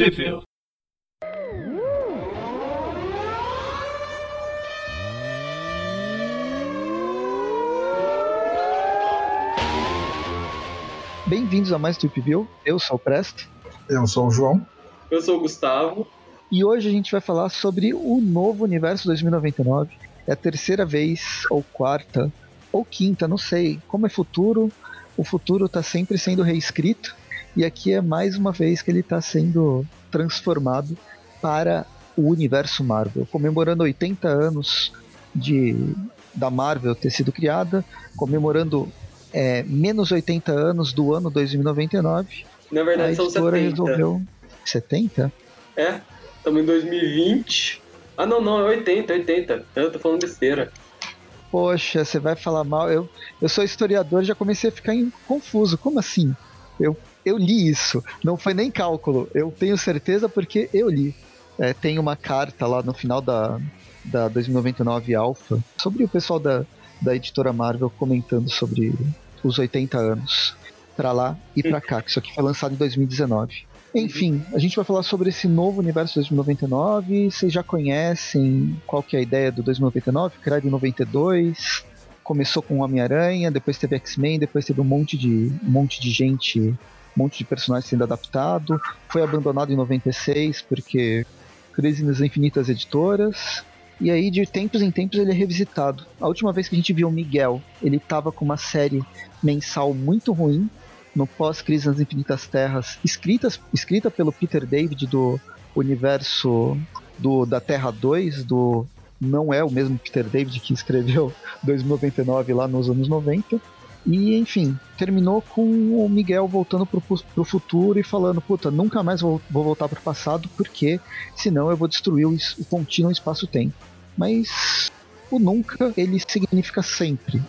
Trivia. Bem-vindos a mais Trip View. Eu sou o Presto. Eu sou o João. Eu sou o Gustavo. E hoje a gente vai falar sobre o novo universo 2099. É a terceira vez, ou quarta, ou quinta, não sei. Como é futuro, o futuro está sempre sendo reescrito. E aqui é mais uma vez que ele está sendo transformado para o universo Marvel, comemorando 80 anos de da Marvel ter sido criada, comemorando é, menos 80 anos do ano 2099. Na verdade, a são editora 70. resolveu 70? É, estamos em 2020. Ah, não, não, é 80, 80. Eu tô falando besteira. Poxa, você vai falar mal. Eu, eu sou historiador e já comecei a ficar em- confuso. Como assim? Eu, eu li isso. Não foi nem cálculo. Eu tenho certeza porque eu li. É, tem uma carta lá no final da, da 2099 Alpha sobre o pessoal da, da editora Marvel comentando sobre os 80 anos. Pra lá e pra cá, que isso aqui foi lançado em 2019. Enfim, a gente vai falar sobre esse novo universo 2099. Vocês já conhecem qual que é a ideia do 2099? Criado em 92. Começou com Homem-Aranha, depois teve X-Men, depois teve um monte de um monte de gente, um monte de personagens sendo adaptado. Foi abandonado em 96 porque crise nas infinitas editoras. E aí, de tempos em tempos, ele é revisitado. A última vez que a gente viu o Miguel, ele tava com uma série mensal muito ruim, no pós-Crise nas Infinitas Terras, escritas, escrita pelo Peter David do universo do, da Terra 2, do não é o mesmo Peter David que escreveu 2099 lá nos anos 90. E enfim, terminou com o Miguel voltando pro, pro futuro e falando: Puta, nunca mais vou, vou voltar pro passado, porque senão eu vou destruir o, o contínuo espaço-tempo. Mas o nunca ele significa sempre.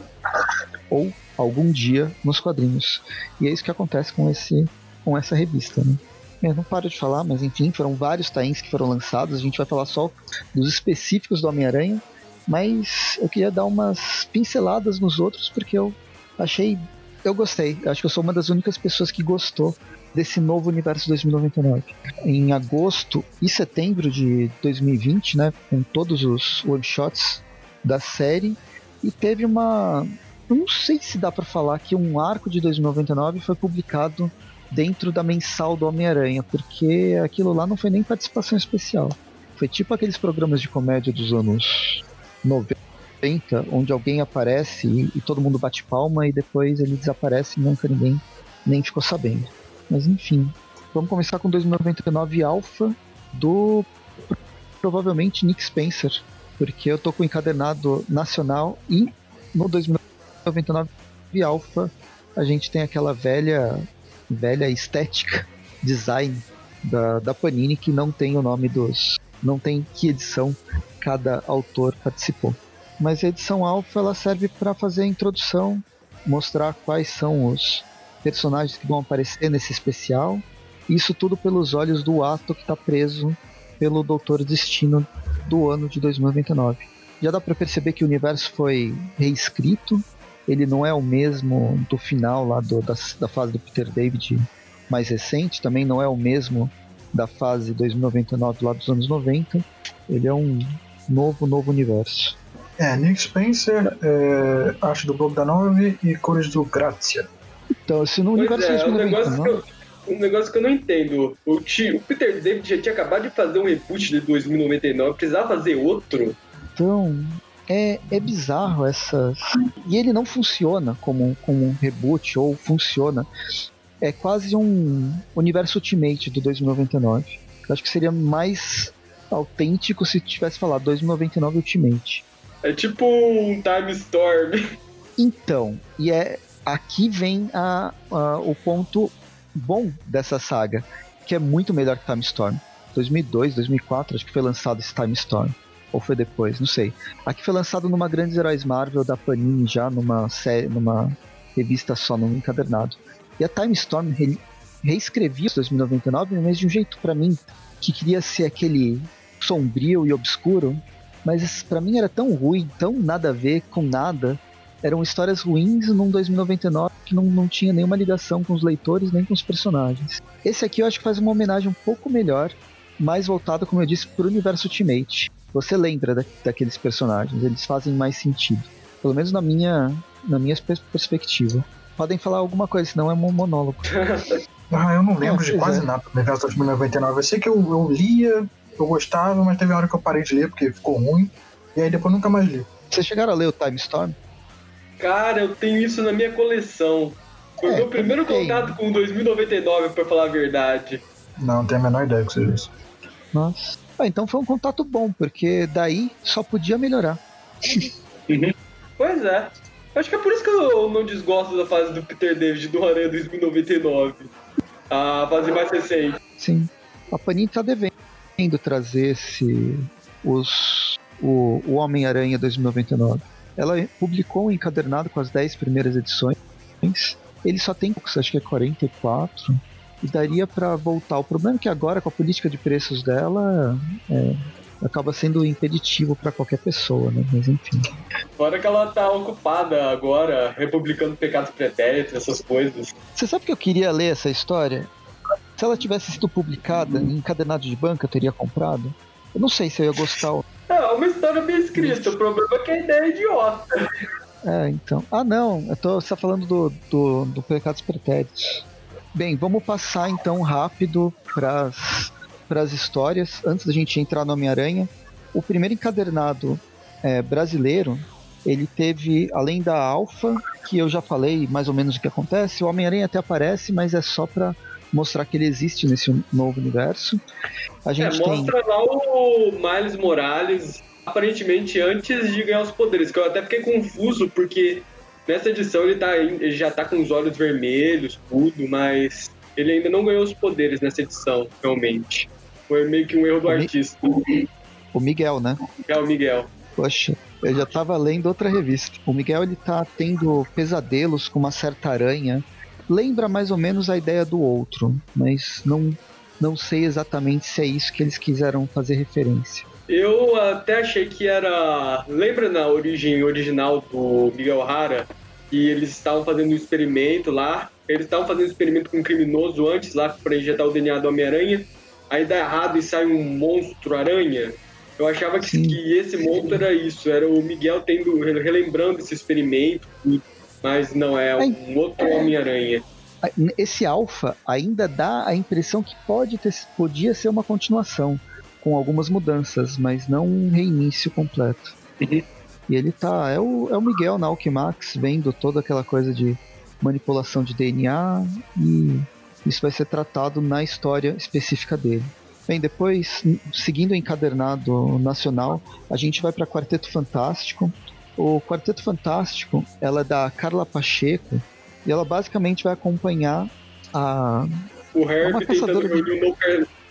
Ou algum dia nos quadrinhos. E é isso que acontece com, esse, com essa revista. Né? Eu não paro de falar, mas enfim, foram vários tains que foram lançados. A gente vai falar só dos específicos do Homem-Aranha. Mas eu queria dar umas pinceladas nos outros, porque eu achei. Eu gostei. Acho que eu sou uma das únicas pessoas que gostou desse novo universo 2099. Em agosto e setembro de 2020, né, com todos os one-shots da série, e teve uma. Eu não sei se dá pra falar que um arco de 2099 foi publicado dentro da mensal do Homem-Aranha, porque aquilo lá não foi nem participação especial. Foi tipo aqueles programas de comédia dos anos 90, onde alguém aparece e, e todo mundo bate palma e depois ele desaparece e nunca ninguém nem ficou sabendo. Mas enfim, vamos começar com 2099 Alpha do provavelmente Nick Spencer, porque eu tô com o encadernado nacional e no 2099 Alpha a gente tem aquela velha velha estética design da, da Panini que não tem o nome dos não tem que edição cada autor participou. Mas a edição Alpha ela serve para fazer a introdução, mostrar quais são os personagens que vão aparecer nesse especial. Isso tudo pelos olhos do ato que está preso pelo Doutor Destino do ano de 2099. Já dá para perceber que o universo foi reescrito. Ele não é o mesmo do final lá do, da, da fase do Peter David mais recente. Também não é o mesmo da fase 2099 lá dos anos 90. Ele é um novo, novo universo. É, Nick Spencer, é, arte do Bogdanov e cores do Grazia. Então, se no Pois universo é, um negócio, que 2099. eu, um negócio que eu não entendo. O, ti- o Peter David já tinha acabado de fazer um reboot de 2099, precisava fazer outro? Então, é, é bizarro essas. E ele não funciona como, como um reboot, ou funciona. É quase um universo Ultimate do 2099. Eu acho que seria mais autêntico se tivesse falado 2099 Ultimate. É tipo um Time Storm. Então, e é aqui vem a, a- o ponto bom dessa saga, que é muito melhor que Time Storm. 2002, 2004, acho que foi lançado esse Time Storm. Ou foi depois, não sei. Aqui foi lançado numa Grandes Heróis Marvel da Panini já, numa, série, numa revista só, num encadernado. E a Time Storm re, reescrevia os 2099, mas de um jeito para mim que queria ser aquele sombrio e obscuro, mas pra mim era tão ruim, tão nada a ver com nada, eram histórias ruins num 2099 que não, não tinha nenhuma ligação com os leitores nem com os personagens. Esse aqui eu acho que faz uma homenagem um pouco melhor, mais voltada, como eu disse, pro universo Ultimate. Você lembra da, daqueles personagens, eles fazem mais sentido. Pelo menos na minha, na minha perspectiva. Podem falar alguma coisa, senão é um monólogo. ah, eu não lembro de quase é. nada do universo 2099. Eu sei que eu, eu lia, eu gostava, mas teve uma hora que eu parei de ler porque ficou ruim. E aí depois nunca mais li. Vocês chegaram a ler o Time Storm? Cara, eu tenho isso na minha coleção. Foi o é, meu primeiro tem. contato com 2099, pra falar a verdade. Não, não tenho a menor ideia que seja isso. Nossa. Ah, então foi um contato bom, porque daí só podia melhorar. Uhum. Pois é. Acho que é por isso que eu não desgosto da fase do Peter David do Aranha 2099. A fase mais recente. Sim. A Panini tá devendo trazer esse. Os, o, o Homem-Aranha 2099. Ela publicou um encadernado com as 10 primeiras edições. Ele só tem, acho que é 44. E daria para voltar. O problema é que agora, com a política de preços dela, é, acaba sendo impeditivo para qualquer pessoa, né? Mas enfim. Fora que ela tá ocupada agora, republicando pecados pretéritos, essas coisas. Você sabe que eu queria ler essa história? Se ela tivesse sido publicada em encadernado de banca, eu teria comprado. Eu não sei se eu ia gostar. É, é uma história bem escrita, o problema é que a ideia é idiota. É, então. Ah, não, eu tô, você tá falando do, do, do Pecados Pretéritos. Bem, vamos passar então rápido para as histórias, antes da gente entrar no Homem-Aranha. O primeiro encadernado é, brasileiro, ele teve, além da Alpha, que eu já falei mais ou menos o que acontece, o Homem-Aranha até aparece, mas é só para mostrar que ele existe nesse novo universo. A gente é, mostra tem... lá o Miles Morales, aparentemente antes de ganhar os poderes, que eu até fiquei confuso, porque nessa edição ele, tá, ele já tá com os olhos vermelhos, tudo, mas ele ainda não ganhou os poderes nessa edição, realmente. Foi meio que um erro do o artista. O Miguel, né? É, o Miguel. Poxa, eu já tava lendo outra revista. O Miguel ele tá tendo pesadelos com uma certa aranha lembra mais ou menos a ideia do outro, mas não, não sei exatamente se é isso que eles quiseram fazer referência. Eu até achei que era. Lembra na origem original do Miguel Hara? E eles estavam fazendo um experimento lá. Eles estavam fazendo um experimento com um criminoso antes lá para injetar o DNA do Homem-Aranha. Aí dá errado e sai um monstro aranha. Eu achava que, que, esse monstro era isso, era o Miguel tendo relembrando esse experimento, mas não, é um outro Homem-Aranha. Esse Alpha ainda dá a impressão que pode ter, podia ser uma continuação, com algumas mudanças, mas não um reinício completo. Uhum. E ele tá. É o, é o Miguel na Alquimax vendo toda aquela coisa de manipulação de DNA e isso vai ser tratado na história específica dele. Bem, depois, seguindo o encadernado nacional, a gente vai para Quarteto Fantástico, o Quarteto Fantástico, ela é da Carla Pacheco e ela basicamente vai acompanhar a. O Herb tentando reunir um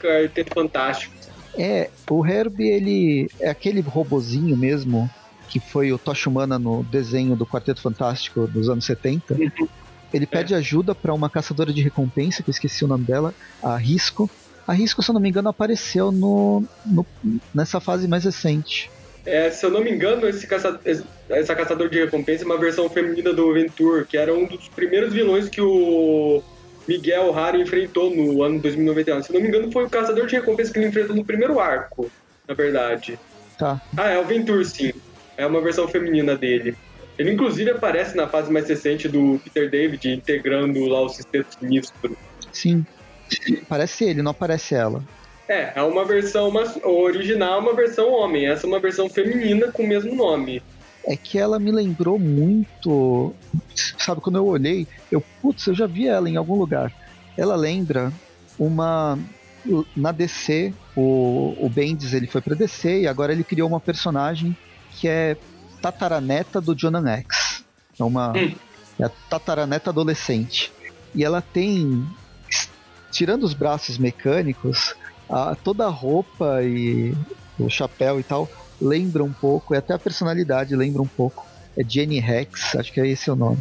Quarteto Fantástico. É, o Herb, ele é aquele robozinho mesmo que foi o Tocha Humana no desenho do Quarteto Fantástico dos anos 70. Uhum. Ele pede é. ajuda para uma caçadora de recompensa, que eu esqueci o nome dela, a Risco. A Risco, se eu não me engano, apareceu no, no nessa fase mais recente. É, se eu não me engano, esse caça, essa caçador de recompensa é uma versão feminina do Ventur, que era um dos primeiros vilões que o Miguel Hara enfrentou no ano 2099. Se eu não me engano, foi o caçador de recompensa que ele enfrentou no primeiro arco, na verdade. Tá. Ah, é o Ventur, sim. É uma versão feminina dele. Ele, inclusive, aparece na fase mais recente do Peter David, integrando lá o sistema sinistro. Sim. Parece ele, não aparece ela. É, é uma versão original, uma versão homem. Essa é uma versão feminina com o mesmo nome. É que ela me lembrou muito. Sabe, quando eu olhei, eu, putz, eu já vi ela em algum lugar. Ela lembra uma. Na DC, o, o Bendis ele foi pra DC e agora ele criou uma personagem que é tataraneta do Jonan X. É uma. Hum. É a tataraneta adolescente. E ela tem. Tirando os braços mecânicos, a, toda a roupa e o chapéu e tal lembra um pouco, e até a personalidade lembra um pouco. É Jenny Rex, acho que é esse o nome.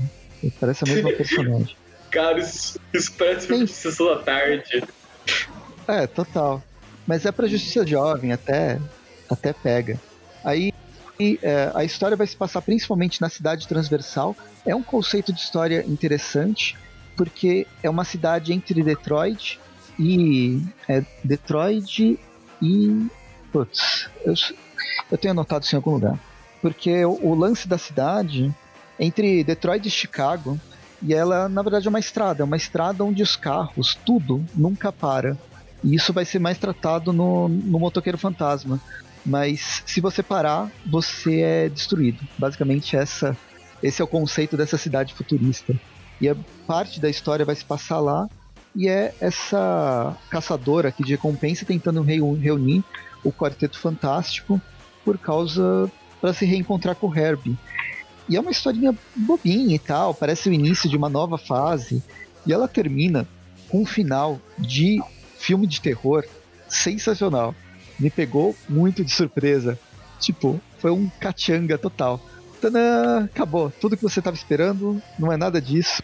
Parece a mesma personagem. Cara, isso, isso parece uma Justiça da Tarde. É, total. Mas é pra Justiça Jovem, até, até pega. Aí, E é, a história vai se passar principalmente na cidade transversal. É um conceito de história interessante, porque é uma cidade entre Detroit e. É, Detroit e. Putz, eu, eu tenho anotado isso em algum lugar. Porque o, o lance da cidade, entre Detroit e Chicago, e ela, na verdade, é uma estrada, é uma estrada onde os carros, tudo, nunca para. E isso vai ser mais tratado no, no Motoqueiro Fantasma. Mas se você parar, você é destruído. Basicamente, essa, esse é o conceito dessa cidade futurista. E a parte da história vai se passar lá. E é essa caçadora aqui de recompensa tentando reunir o Quarteto Fantástico por causa para se reencontrar com o Herbie. E é uma historinha bobinha e tal, parece o início de uma nova fase. E ela termina com um final de filme de terror sensacional. Me pegou muito de surpresa. Tipo, foi um cachanga total. Tadã, acabou. Tudo que você estava esperando não é nada disso.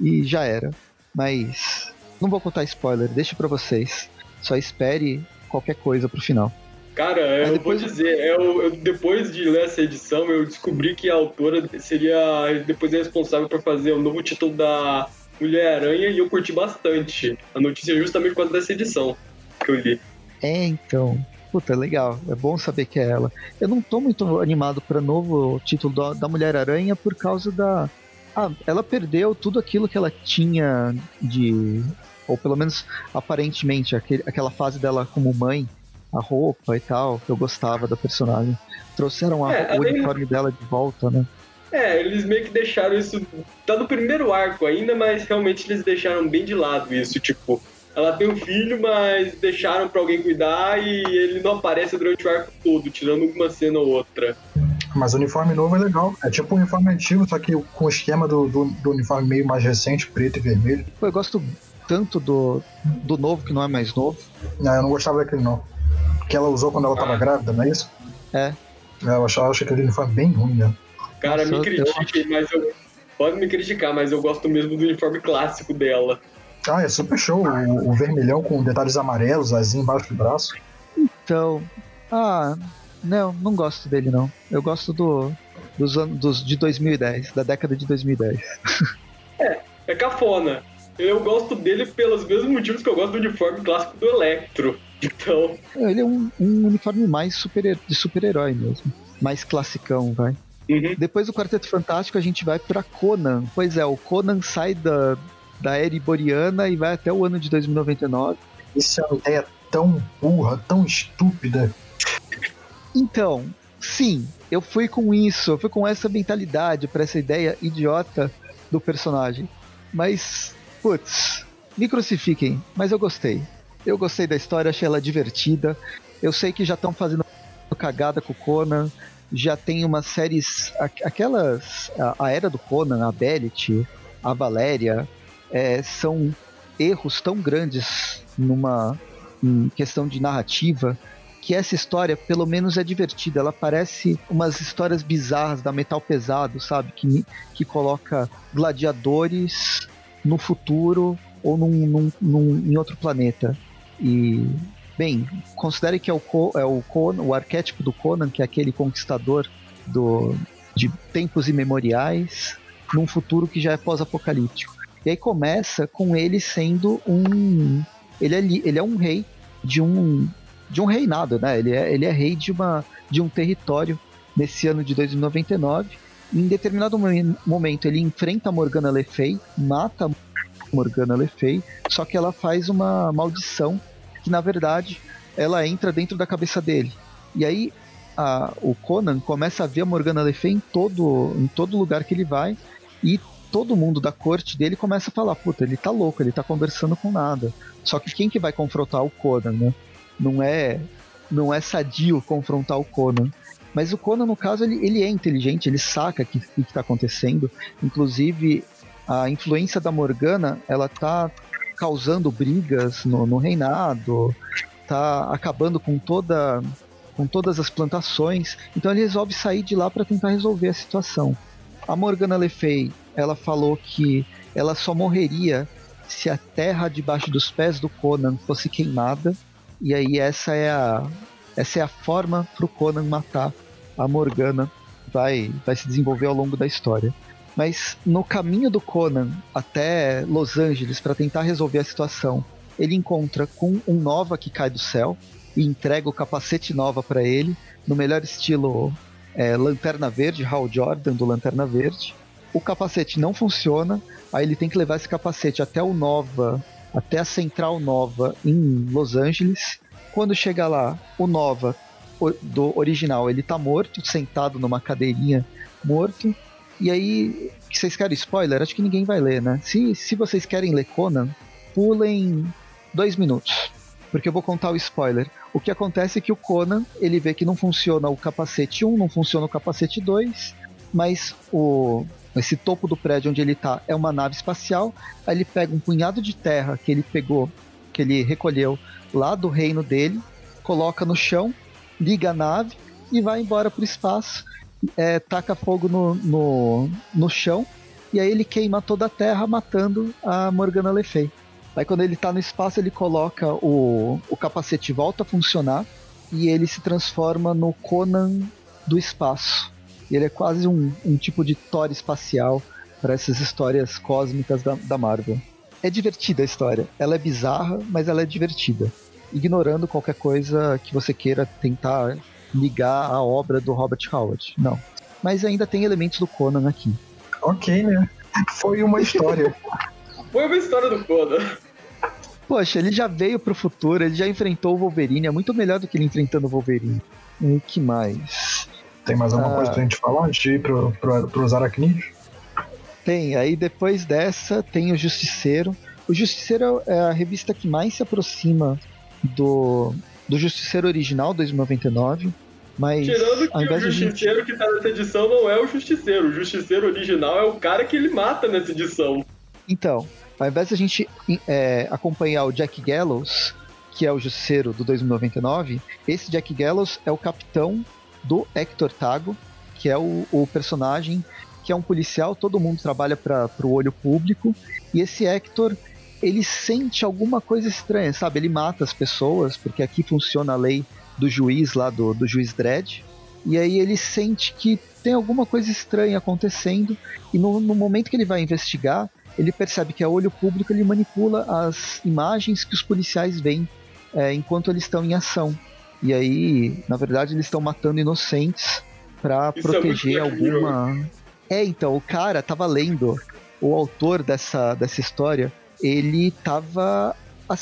E já era. Mas não vou contar spoiler, deixa para vocês. Só espere qualquer coisa pro final. Cara, eu depois... vou dizer, eu, eu, depois de ler essa edição, eu descobri que a autora seria depois responsável por fazer o novo título da Mulher-Aranha e eu curti bastante a notícia justamente por causa dessa edição que eu li. É, então. Puta, legal. É bom saber que é ela. Eu não tô muito animado para novo título da, da Mulher-Aranha por causa da. Ah, ela perdeu tudo aquilo que ela tinha de. Ou pelo menos aparentemente, aquele, aquela fase dela como mãe a roupa e tal, que eu gostava da personagem. Trouxeram a, é, o uniforme dela de volta, né? É, eles meio que deixaram isso. Tá no primeiro arco ainda, mas realmente eles deixaram bem de lado isso. Tipo, ela tem um filho, mas deixaram para alguém cuidar e ele não aparece durante o arco todo, tirando uma cena ou outra. Mas o uniforme novo é legal. É tipo o uniforme antigo, só que com o esquema do, do, do uniforme meio mais recente, preto e vermelho. Pô, eu gosto tanto do, do novo que não é mais novo. Não, eu não gostava daquele não que ela usou quando ela tava grávida, não é isso? É. é eu acho, acho que aquele uniforme bem ruim, né? Cara, Nossa, me critique, mas eu. Pode me criticar, mas eu gosto mesmo do uniforme clássico dela. Ah, é super show. O, o vermelhão com detalhes amarelos, azul embaixo do braço. Então. Ah, não, não gosto dele não. Eu gosto do dos anos dos, de 2010, da década de 2010. é, é cafona. Eu gosto dele pelos mesmos motivos que eu gosto do uniforme clássico do Electro. Então. Ele é um, um uniforme mais super, de super-herói mesmo. Mais classicão, vai. Uhum. Depois do Quarteto Fantástico, a gente vai para Conan. Pois é, o Conan sai da, da era iboriana e vai até o ano de 2099. Isso é uma ideia tão burra, tão estúpida. Então, sim, eu fui com isso, eu fui com essa mentalidade para essa ideia idiota do personagem. Mas, putz, me crucifiquem, mas eu gostei. Eu gostei da história, achei ela divertida. Eu sei que já estão fazendo cagada com o Conan. Já tem umas séries. Aquelas. A, a era do Conan, a Bellet, a Valéria, é, são erros tão grandes numa questão de narrativa que essa história, pelo menos, é divertida. Ela parece umas histórias bizarras da metal pesado, sabe? Que, que coloca gladiadores no futuro ou num, num, num, em outro planeta. E, bem, considere que é o, é o, Conan, o arquétipo do Conan, que é aquele conquistador do, de tempos imemoriais, num futuro que já é pós-apocalíptico. E aí começa com ele sendo um. Ele é, ele é um rei de um, de um reinado, né? Ele é, ele é rei de, uma, de um território nesse ano de 2099. em determinado momento ele enfrenta a Morgana Le Fay, mata Morgana Le Fay, só que ela faz uma maldição que na verdade ela entra dentro da cabeça dele. E aí a, o Conan começa a ver a Morgana Le Fay em todo, em todo lugar que ele vai e todo mundo da corte dele começa a falar, puta, ele tá louco, ele tá conversando com nada. Só que quem que vai confrontar o Conan, né? Não é não é sadio confrontar o Conan. Mas o Conan, no caso, ele, ele é inteligente, ele saca o que, que, tá acontecendo. Inclusive, a influência da Morgana, ela tá causando brigas no, no reinado, tá acabando com toda com todas as plantações. Então ele resolve sair de lá para tentar resolver a situação. A Morgana Le Fay, ela falou que ela só morreria se a terra debaixo dos pés do Conan fosse queimada. E aí essa é a essa é a forma pro Conan matar a Morgana vai, vai se desenvolver ao longo da história. Mas no caminho do Conan até Los Angeles para tentar resolver a situação, ele encontra com um Nova que cai do céu e entrega o capacete Nova para ele, no melhor estilo é, Lanterna Verde, Hal Jordan do Lanterna Verde. O capacete não funciona, aí ele tem que levar esse capacete até o Nova, até a Central Nova em Los Angeles. Quando chega lá, o Nova do original, ele tá morto, sentado numa cadeirinha, morto. E aí, vocês querem spoiler? Acho que ninguém vai ler, né? Se, se vocês querem ler Conan, pulem dois minutos, porque eu vou contar o spoiler. O que acontece é que o Conan, ele vê que não funciona o capacete 1, não funciona o capacete 2, mas o esse topo do prédio onde ele tá é uma nave espacial. Aí ele pega um punhado de terra que ele pegou, que ele recolheu lá do reino dele, coloca no chão, liga a nave e vai embora pro espaço é, taca fogo no, no, no chão e aí ele queima toda a terra matando a Morgana Le Fay. Aí quando ele tá no espaço ele coloca o, o capacete volta a funcionar e ele se transforma no Conan do espaço. E ele é quase um, um tipo de Thor espacial para essas histórias cósmicas da, da Marvel. É divertida a história. Ela é bizarra, mas ela é divertida. Ignorando qualquer coisa que você queira tentar ligar a obra do Robert Howard. Não. Mas ainda tem elementos do Conan aqui. Ok, né? Foi uma história. Foi uma história do Conan. Poxa, ele já veio pro futuro, ele já enfrentou o Wolverine, é muito melhor do que ele enfrentando o Wolverine. E que mais? Tem mais alguma ah, coisa pra gente falar antes de ir pro, pro, pros aracnídeos? Tem, aí depois dessa tem o Justiceiro. O Justiceiro é a revista que mais se aproxima do, do Justiceiro original, 2099. Mas Tirando que o Justiceiro gente... que tá nessa edição não é o Justiceiro. O Justiceiro original é o cara que ele mata nessa edição. Então, ao invés de a gente é, acompanhar o Jack Gallows, que é o Justiceiro do 2099, esse Jack Gallows é o capitão do Hector Tago, que é o, o personagem que é um policial, todo mundo trabalha para o olho público, e esse Hector ele sente alguma coisa estranha, sabe? Ele mata as pessoas, porque aqui funciona a lei do juiz lá, do, do juiz Dredd. E aí ele sente que tem alguma coisa estranha acontecendo. E no, no momento que ele vai investigar, ele percebe que a olho público ele manipula as imagens que os policiais veem é, enquanto eles estão em ação. E aí, na verdade, eles estão matando inocentes para é proteger é alguma. É, então, o cara tava lendo, o autor dessa, dessa história, ele tava.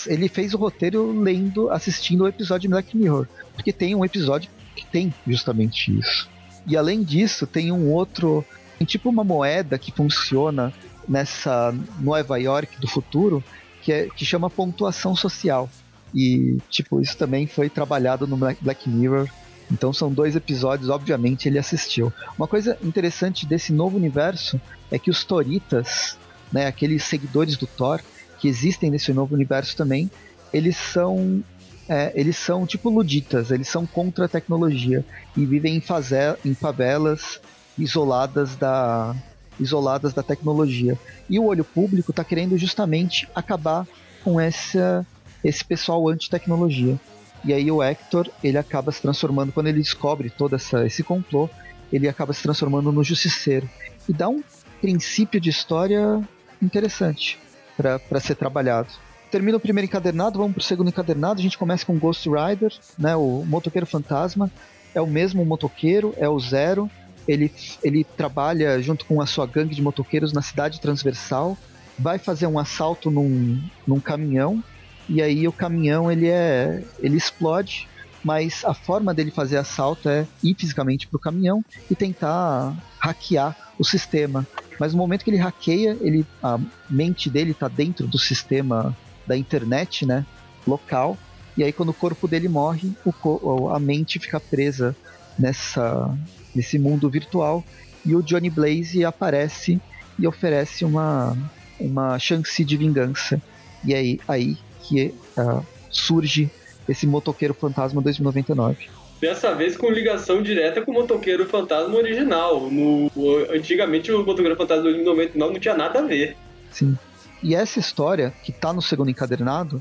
Ele fez o roteiro lendo, assistindo o episódio de Black Mirror. Porque tem um episódio que tem justamente isso. E além disso, tem um outro. Tem tipo uma moeda que funciona nessa Nova York do futuro, que, é, que chama pontuação social. E, tipo, isso também foi trabalhado no Black Mirror. Então são dois episódios, obviamente, ele assistiu. Uma coisa interessante desse novo universo é que os Toritas né, aqueles seguidores do Thor que existem nesse novo universo também, eles são é, eles são tipo luditas, eles são contra a tecnologia e vivem em, faze em favelas isoladas da isoladas da tecnologia. E o olho público está querendo justamente acabar com essa esse pessoal anti-tecnologia. E aí o Hector, ele acaba se transformando quando ele descobre todo essa, esse complô, ele acaba se transformando no justiceiro. E dá um princípio de história interessante para ser trabalhado. Termina o primeiro encadernado, vamos para o segundo encadernado. A gente começa com Ghost Rider, né, o motoqueiro fantasma. É o mesmo motoqueiro, é o Zero. Ele, ele trabalha junto com a sua gangue de motoqueiros na cidade transversal. Vai fazer um assalto num, num caminhão. E aí o caminhão ele é ele explode mas a forma dele fazer assalto é ir fisicamente para o caminhão e tentar hackear o sistema. Mas no momento que ele hackeia, ele, a mente dele está dentro do sistema da internet, né, local. E aí quando o corpo dele morre, o, a mente fica presa nessa nesse mundo virtual e o Johnny Blaze aparece e oferece uma uma chance de vingança. E aí aí que uh, surge esse motoqueiro fantasma 2099. Dessa vez com ligação direta com o Motoqueiro Fantasma original. No, antigamente o Motoqueiro Fantasma 2099 não tinha nada a ver. Sim. E essa história, que tá no segundo encadernado,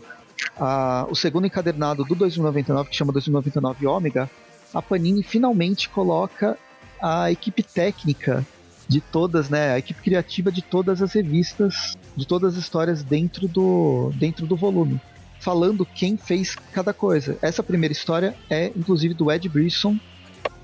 a, o segundo encadernado do 2099, que chama 2099 Ômega, a Panini finalmente coloca a equipe técnica de todas, né, a equipe criativa de todas as revistas, de todas as histórias dentro do, dentro do volume, falando quem fez cada coisa. Essa primeira história é, inclusive, do Ed Brisson,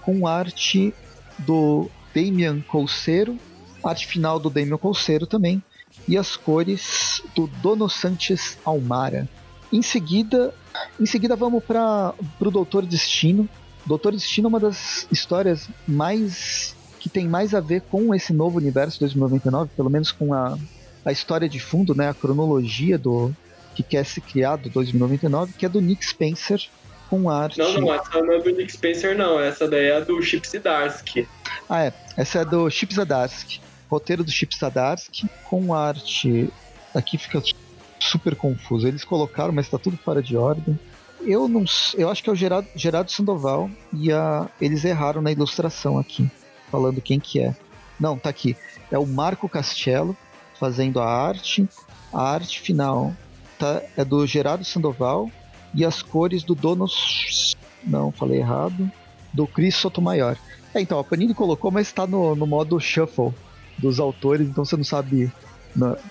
com arte do Damian Colseiro, arte final do Damian Colseiro também, e as cores do Dono Sanchez Almara. Em seguida, em seguida vamos para o Doutor Destino. Doutor Destino é uma das histórias mais que tem mais a ver com esse novo universo 2099, pelo menos com a, a história de fundo, né, a cronologia do que quer ser criado 2099, que é do Nick Spencer com arte. Não, não, essa não é do Nick Spencer, não. Essa daí é do Chip Zdarsky. Ah, é. Essa é do Chip Zdarsky. Roteiro do Chip Zdarsky com arte. Aqui fica super confuso. Eles colocaram, mas está tudo fora de ordem. Eu não, eu acho que é o Gerardo, Gerardo Sandoval e a, eles erraram na ilustração aqui falando quem que é. Não, tá aqui. É o Marco Castello fazendo a arte. A arte final tá, é do Gerardo Sandoval e as cores do Donos. Não, falei errado. Do Chris Sotomayor. É, então, a Panini colocou, mas está no, no modo shuffle dos autores, então você não sabe.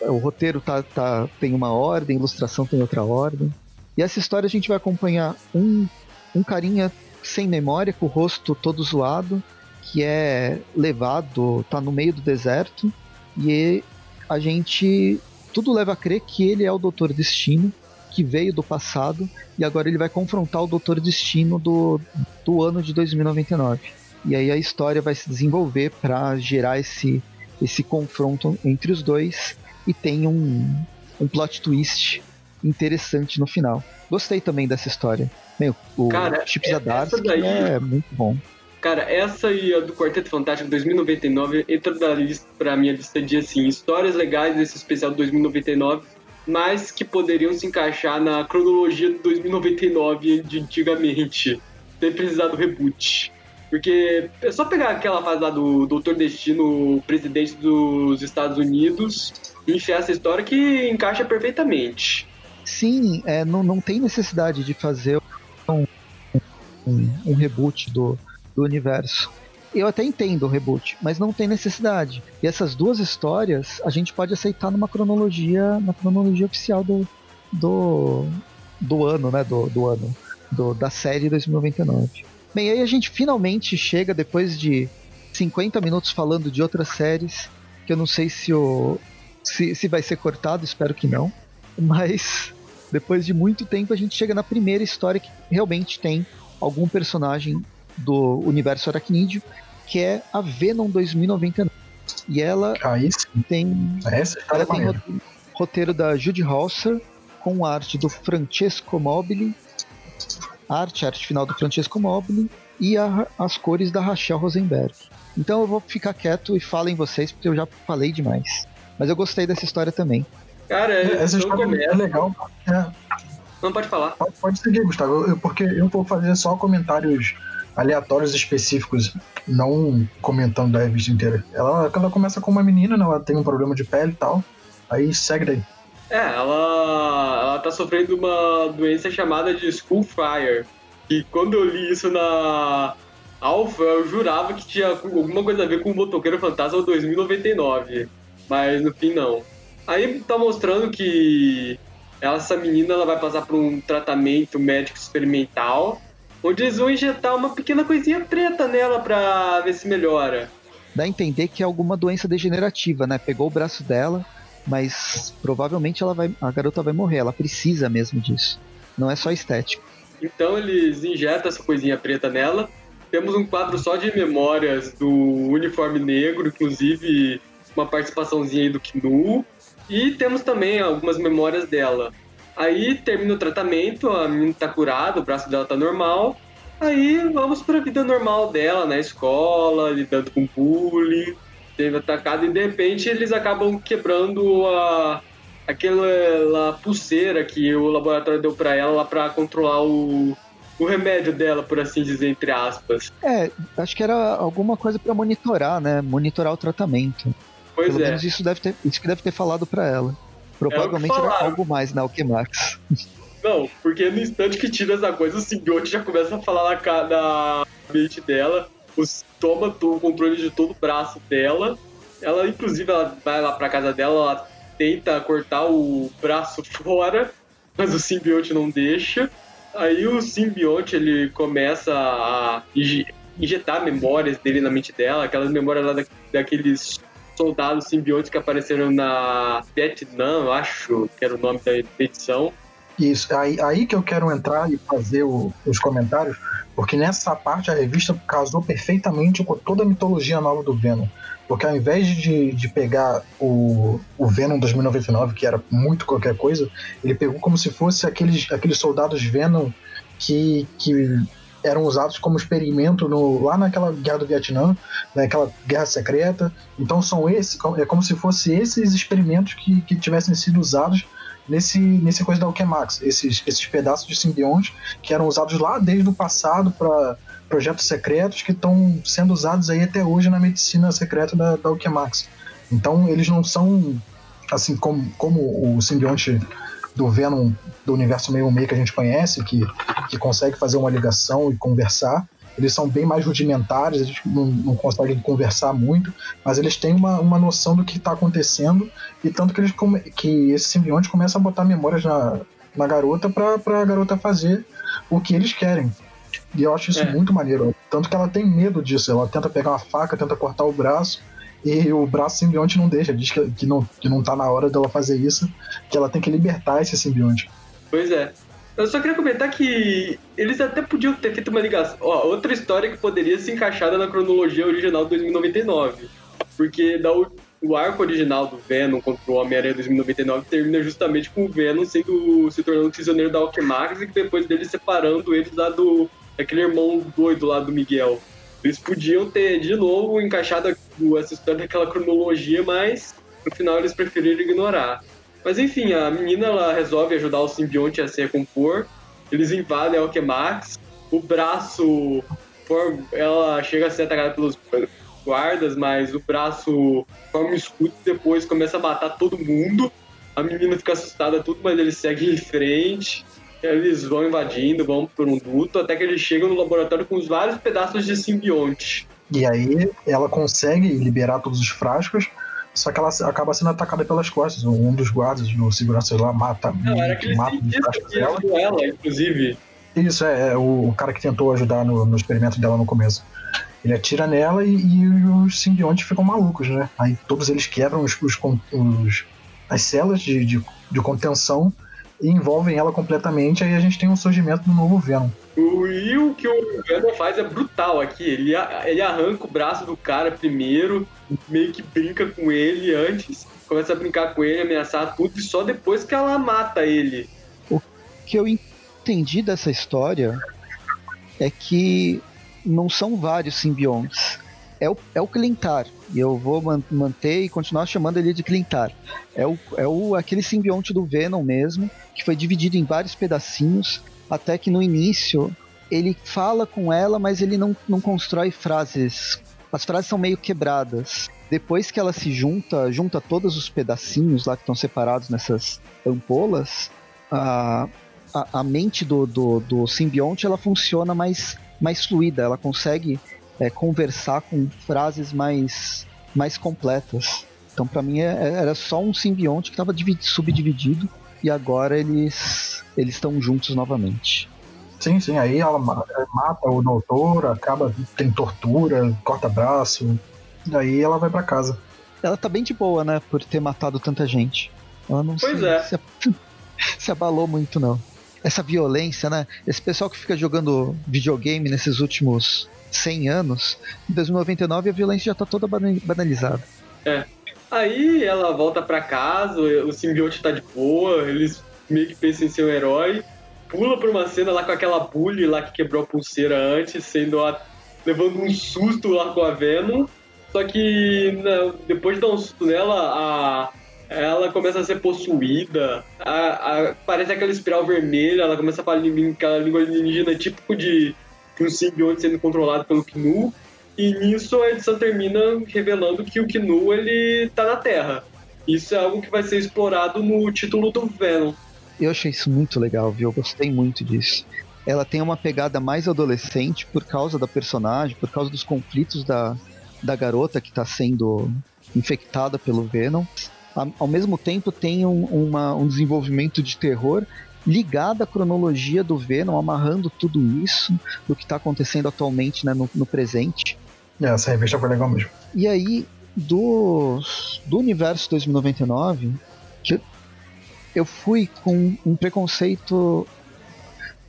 o roteiro tá, tá, tem uma ordem, a ilustração tem outra ordem. E essa história a gente vai acompanhar um, um carinha sem memória, com o rosto todo zoado, que é levado, tá no meio do deserto, e a gente. Tudo leva a crer que ele é o Doutor Destino, que veio do passado, e agora ele vai confrontar o Doutor Destino do, do ano de 2099. E aí a história vai se desenvolver para gerar esse, esse confronto entre os dois, e tem um, um plot twist interessante no final. Gostei também dessa história. Meu, o Cara, Chips daí... é muito bom. Cara, essa e a do Quarteto Fantástico 2099 entra na lista, pra minha lista de assim, histórias legais desse especial 2099, mas que poderiam se encaixar na cronologia do 2099 de antigamente, sem precisar do reboot. Porque é só pegar aquela fase lá do Doutor Destino, presidente dos Estados Unidos, e enfiar essa história que encaixa perfeitamente. Sim, é, não, não tem necessidade de fazer um, um, um reboot do, do universo. Eu até entendo o reboot, mas não tem necessidade. E essas duas histórias a gente pode aceitar numa cronologia, na cronologia oficial do, do, do ano, né? Do, do ano, do, da série 2099. Bem, aí a gente finalmente chega depois de 50 minutos falando de outras séries, que eu não sei se o se, se vai ser cortado, espero que não. Mas depois de muito tempo a gente chega na primeira história que realmente tem algum personagem do universo aracnídeo, que é a Venom 2099. E ela Aí tem, Essa ela tem roteiro, roteiro da Judy Halser, com arte do Francesco Mobili, arte, arte final do Francesco Mobili, e a, as cores da Rachel Rosenberg. Então eu vou ficar quieto e falem vocês, porque eu já falei demais. Mas eu gostei dessa história também. Cara, essa história começa. é legal. É. Não pode falar. Pode, pode seguir, Gustavo, eu, porque eu vou fazer só comentários aleatórios específicos, não comentando da revista inteira. Ela, ela começa com uma menina, né? Ela tem um problema de pele e tal. Aí segue daí. É, ela, ela tá sofrendo uma doença chamada de School Fire. E quando eu li isso na Alpha, eu jurava que tinha alguma coisa a ver com o Motoqueiro Fantasma 2099. Mas no fim, não. Aí tá mostrando que essa menina ela vai passar por um tratamento médico experimental onde eles vão injetar uma pequena coisinha preta nela pra ver se melhora. Dá a entender que é alguma doença degenerativa, né? Pegou o braço dela, mas provavelmente ela vai, a garota vai morrer. Ela precisa mesmo disso. Não é só estético. Então eles injetam essa coisinha preta nela. Temos um quadro só de memórias do uniforme negro, inclusive uma participaçãozinha aí do Knu. E temos também algumas memórias dela. Aí termina o tratamento, a menina tá curada, o braço dela tá normal. Aí vamos pra vida normal dela, na escola, lidando com bullying, teve atacado e de repente eles acabam quebrando a, aquela pulseira que o laboratório deu para ela lá para controlar o, o remédio dela, por assim dizer, entre aspas. É, acho que era alguma coisa para monitorar, né? Monitorar o tratamento. Pois Pelo é. menos isso, deve ter, isso que deve ter falado para ela. Provavelmente era falaram. algo mais na Alquemax. Não, porque no instante que tira essa coisa, o Symbiote já começa a falar na, na, ambiente dela, os, toma o controle de todo o braço dela. Ela, inclusive, ela vai lá pra casa dela, ela tenta cortar o braço fora, mas o simbionte não deixa. Aí o simbionte ele começa a injetar memórias dele na mente dela, aquelas memórias lá da, daqueles soldados simbiontes que apareceram na Vietnã, eu acho que era o nome da edição. Isso, aí, aí que eu quero entrar e fazer o, os comentários, porque nessa parte a revista casou perfeitamente com toda a mitologia nova do Venom. Porque ao invés de, de pegar o, o Venom 2099, que era muito qualquer coisa, ele pegou como se fosse aqueles, aqueles soldados Venom que, que eram usados como experimento no, lá naquela guerra do Vietnã, naquela guerra secreta. Então são esses, é como se fossem esses experimentos que, que tivessem sido usados nesse, nesse coisa da Alchemax, esses, esses pedaços de simbionte que eram usados lá desde o passado para projetos secretos que estão sendo usados aí até hoje na medicina secreta da, da Alchemax. Então eles não são assim como, como o simbionte do Venom do universo meio meio que a gente conhece, que, que consegue fazer uma ligação e conversar. Eles são bem mais rudimentares, eles não, não conseguem conversar muito, mas eles têm uma, uma noção do que está acontecendo, e tanto que, eles que esse simbionte começa a botar memórias na, na garota para a garota fazer o que eles querem. E eu acho isso é. muito maneiro. Tanto que ela tem medo disso. Ela tenta pegar uma faca, tenta cortar o braço. E o braço simbionte não deixa, diz que, que, não, que não tá na hora dela fazer isso, que ela tem que libertar esse simbionte. Pois é. Eu só queria comentar que eles até podiam ter feito uma ligação. Ó, outra história que poderia ser encaixada na cronologia original de 2099. Porque da, o arco original do Venom contra o Homem-Aranha 2099 termina justamente com o Venom sendo, se tornando prisioneiro da Alchemax e depois dele separando eles lá do. aquele irmão doido lá do Miguel. Eles podiam ter de novo encaixado essa história naquela cronologia, mas no final eles preferiram ignorar. Mas enfim, a menina ela resolve ajudar o simbionte a se recompor. Eles invadem a Alchemax. O braço. Ela chega a ser atacada pelos guardas, mas o braço forma um escudo e depois começa a matar todo mundo. A menina fica assustada, tudo, mas eles seguem em frente. Eles vão invadindo, vão por um duto, até que eles chegam no laboratório com os vários pedaços de simbionte. E aí ela consegue liberar todos os frascos, só que ela acaba sendo atacada pelas costas. Um dos guardas do segurança lá mata. Não, era aquele mata que dela. ela, inclusive. Isso, é, é o, cara que tentou ajudar no, no, experimento dela no começo. Ele atira nela e, e os simbiontes ficam malucos, né? Aí todos eles quebram os, os, os as celas de, de, de contenção e envolvem ela completamente, aí a gente tem um surgimento do novo Venom. E o que o Venom faz é brutal aqui. Ele, ele arranca o braço do cara primeiro, meio que brinca com ele antes, começa a brincar com ele, ameaçar tudo, e só depois que ela mata ele. O que eu entendi dessa história é que não são vários simbiontes. É o, é o Clintar. E eu vou man manter e continuar chamando ele de Clintar. É, o, é o, aquele simbionte do Venom mesmo, que foi dividido em vários pedacinhos, até que no início ele fala com ela, mas ele não, não constrói frases. As frases são meio quebradas. Depois que ela se junta, junta todos os pedacinhos lá que estão separados nessas ampolas, a, a, a mente do, do, do simbionte ela funciona mais, mais fluida, ela consegue é, conversar com frases mais, mais completas. Então, para mim, é, é, era só um simbionte que estava subdividido e agora eles eles estão juntos novamente. Sim, sim. Aí ela mata o doutor, acaba tem tortura, corta braço. Daí ela vai para casa. Ela tá bem de boa, né, por ter matado tanta gente. Ela não pois se, é. se, se abalou muito não. Essa violência, né? Esse pessoal que fica jogando videogame nesses últimos 100 anos, em 2099 a violência já tá toda banalizada. É. Aí ela volta para casa, o simbionte tá de boa, eles meio que pensam em ser um herói, pula pra uma cena lá com aquela bully lá que quebrou a pulseira antes, sendo a, levando um susto lá com a Venom. Só que né, depois de dar um susto nela, a, ela começa a ser possuída, a, a, parece aquela espiral vermelha, ela começa a falar aquela língua alienígena típico de um simbionte sendo controlado pelo Knu. E nisso a edição termina revelando que o Knu ele tá na Terra. Isso é algo que vai ser explorado no título do Venom. Eu achei isso muito legal, viu? Eu gostei muito disso. ela tem uma pegada mais adolescente por causa da personagem, por causa dos conflitos da, da garota que está sendo infectada pelo Venom. Ao mesmo tempo, tem um, uma, um desenvolvimento de terror ligado à cronologia do Venom, amarrando tudo isso do que está acontecendo atualmente né, no, no presente. É, essa revista foi legal mesmo. E aí, do, do universo 2099, que eu fui com um preconceito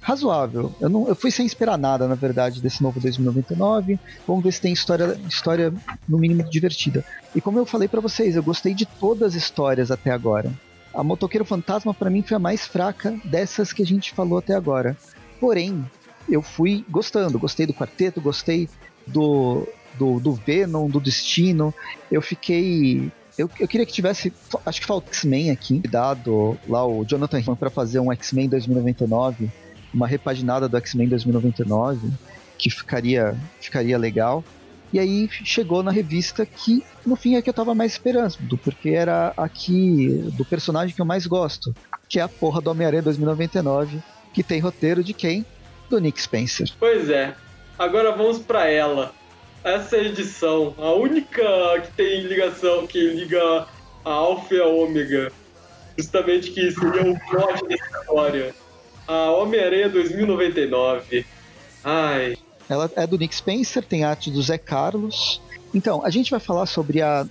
razoável. Eu, não, eu fui sem esperar nada, na verdade, desse novo 2099. Vamos ver se tem história, história no mínimo divertida. E como eu falei para vocês, eu gostei de todas as histórias até agora. A Motoqueiro Fantasma para mim foi a mais fraca dessas que a gente falou até agora. Porém, eu fui gostando, gostei do quarteto, gostei do, do, do Venom, do Destino. Eu fiquei eu, eu, queria que tivesse. Acho que falta X-Men aqui, dado lá o Jonathan Hickman para fazer um X-Men 2099 uma repaginada do X-Men 2099, que ficaria, ficaria legal. E aí chegou na revista que, no fim, é que eu tava mais esperando, porque era aqui do personagem que eu mais gosto, que é a porra do Homem-Aranha 2099, que tem roteiro de quem? Do Nick Spencer. Pois é. Agora vamos para ela. Essa edição, a única que tem ligação, que liga a Alpha e a Ômega. Justamente que seria o plot dessa história. A Homem-Aranha 2099. Ai. Ela é do Nick Spencer, tem arte do Zé Carlos. Então, a gente vai falar sobre a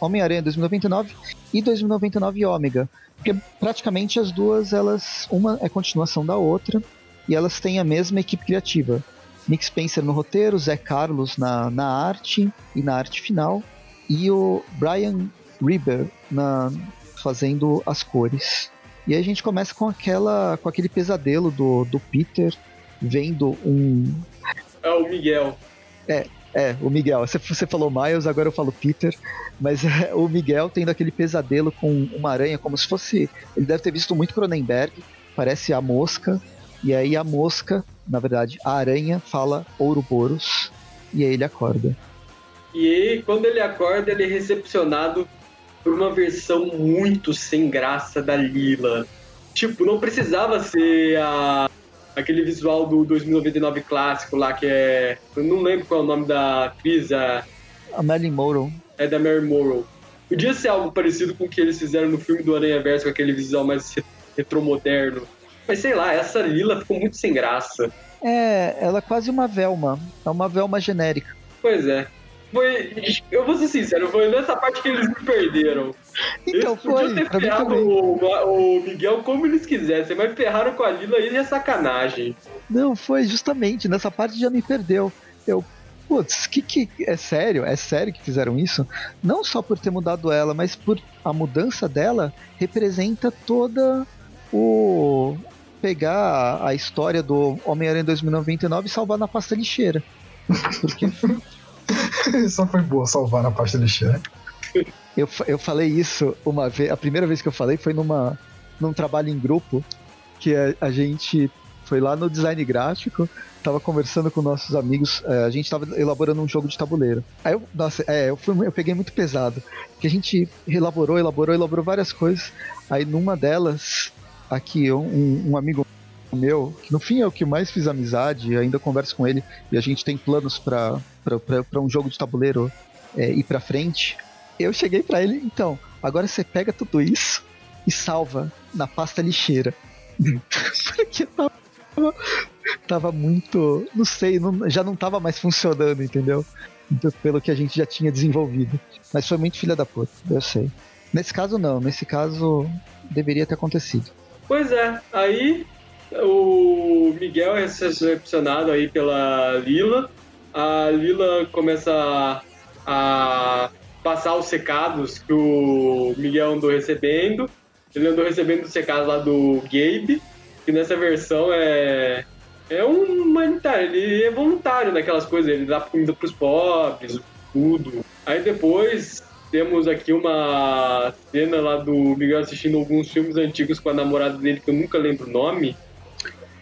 Homem-Aranha 2099 e 2099 Ômega. Porque praticamente as duas, elas. Uma é continuação da outra. E elas têm a mesma equipe criativa. Nick Spencer no roteiro, Zé Carlos na, na arte e na arte final. E o Brian Reber na, fazendo as cores. E aí a gente começa com aquela com aquele pesadelo do, do Peter vendo um. É o Miguel. É, é, o Miguel. Você, você falou Miles, agora eu falo Peter. Mas é, o Miguel tendo aquele pesadelo com uma aranha, como se fosse. Ele deve ter visto muito Cronenberg, parece a mosca. E aí a mosca, na verdade, a aranha fala Ouroboros. E aí ele acorda. E aí, quando ele acorda, ele é recepcionado por uma versão muito sem graça da Lila. Tipo, não precisava ser a, aquele visual do 2099 clássico lá, que é. Eu não lembro qual é o nome da atriz. A, a Marilyn Monroe. É da Mary Monroe. Podia ser algo parecido com o que eles fizeram no filme do Aranha Verso, com aquele visual mais retromoderno. Mas sei lá, essa Lila ficou muito sem graça. É, ela é quase uma Velma. É uma Velma genérica. Pois é foi. Eu vou ser sincero, foi nessa parte que eles me perderam. Então eles foi. ter ferrado o, o, Miguel como eles quisessem, mas ferraram com a Lila e é sacanagem. Não, foi justamente, nessa parte já me perdeu. Eu. Putz, que que. É sério? É sério que fizeram isso? Não só por ter mudado ela, mas por a mudança dela representa toda o. Pegar a história do Homem-Aranha 2099 e salvar na pasta lixeira. Porque Só foi boa salvar na pasta lixeira. Eu, eu falei isso uma vez. A primeira vez que eu falei foi numa, num trabalho em grupo que a, a gente foi lá no design gráfico, tava conversando com nossos amigos, é, a gente tava elaborando um jogo de tabuleiro. Aí eu, nossa, é, eu, fui, eu peguei muito pesado, que a gente elaborou, elaborou, elaborou várias coisas. Aí numa delas, aqui, um, um amigo meu, que no fim é o que mais fiz amizade, ainda converso com ele, e a gente tem planos para um jogo de tabuleiro é, ir pra frente. Eu cheguei para ele, então, agora você pega tudo isso e salva na pasta lixeira. Porque tava, tava muito. Não sei, não, já não tava mais funcionando, entendeu? Pelo que a gente já tinha desenvolvido. Mas foi muito filha da puta, eu sei. Nesse caso, não. Nesse caso, deveria ter acontecido. Pois é, aí o Miguel é recepcionado aí pela Lila. A Lila começa a passar os secados que o Miguel andou recebendo. Ele andou recebendo os secados lá do Gabe, que nessa versão é é um humanitário, ele é voluntário naquelas coisas, ele dá comida pros pobres, tudo. Aí depois temos aqui uma cena lá do Miguel assistindo alguns filmes antigos com a namorada dele, que eu nunca lembro o nome.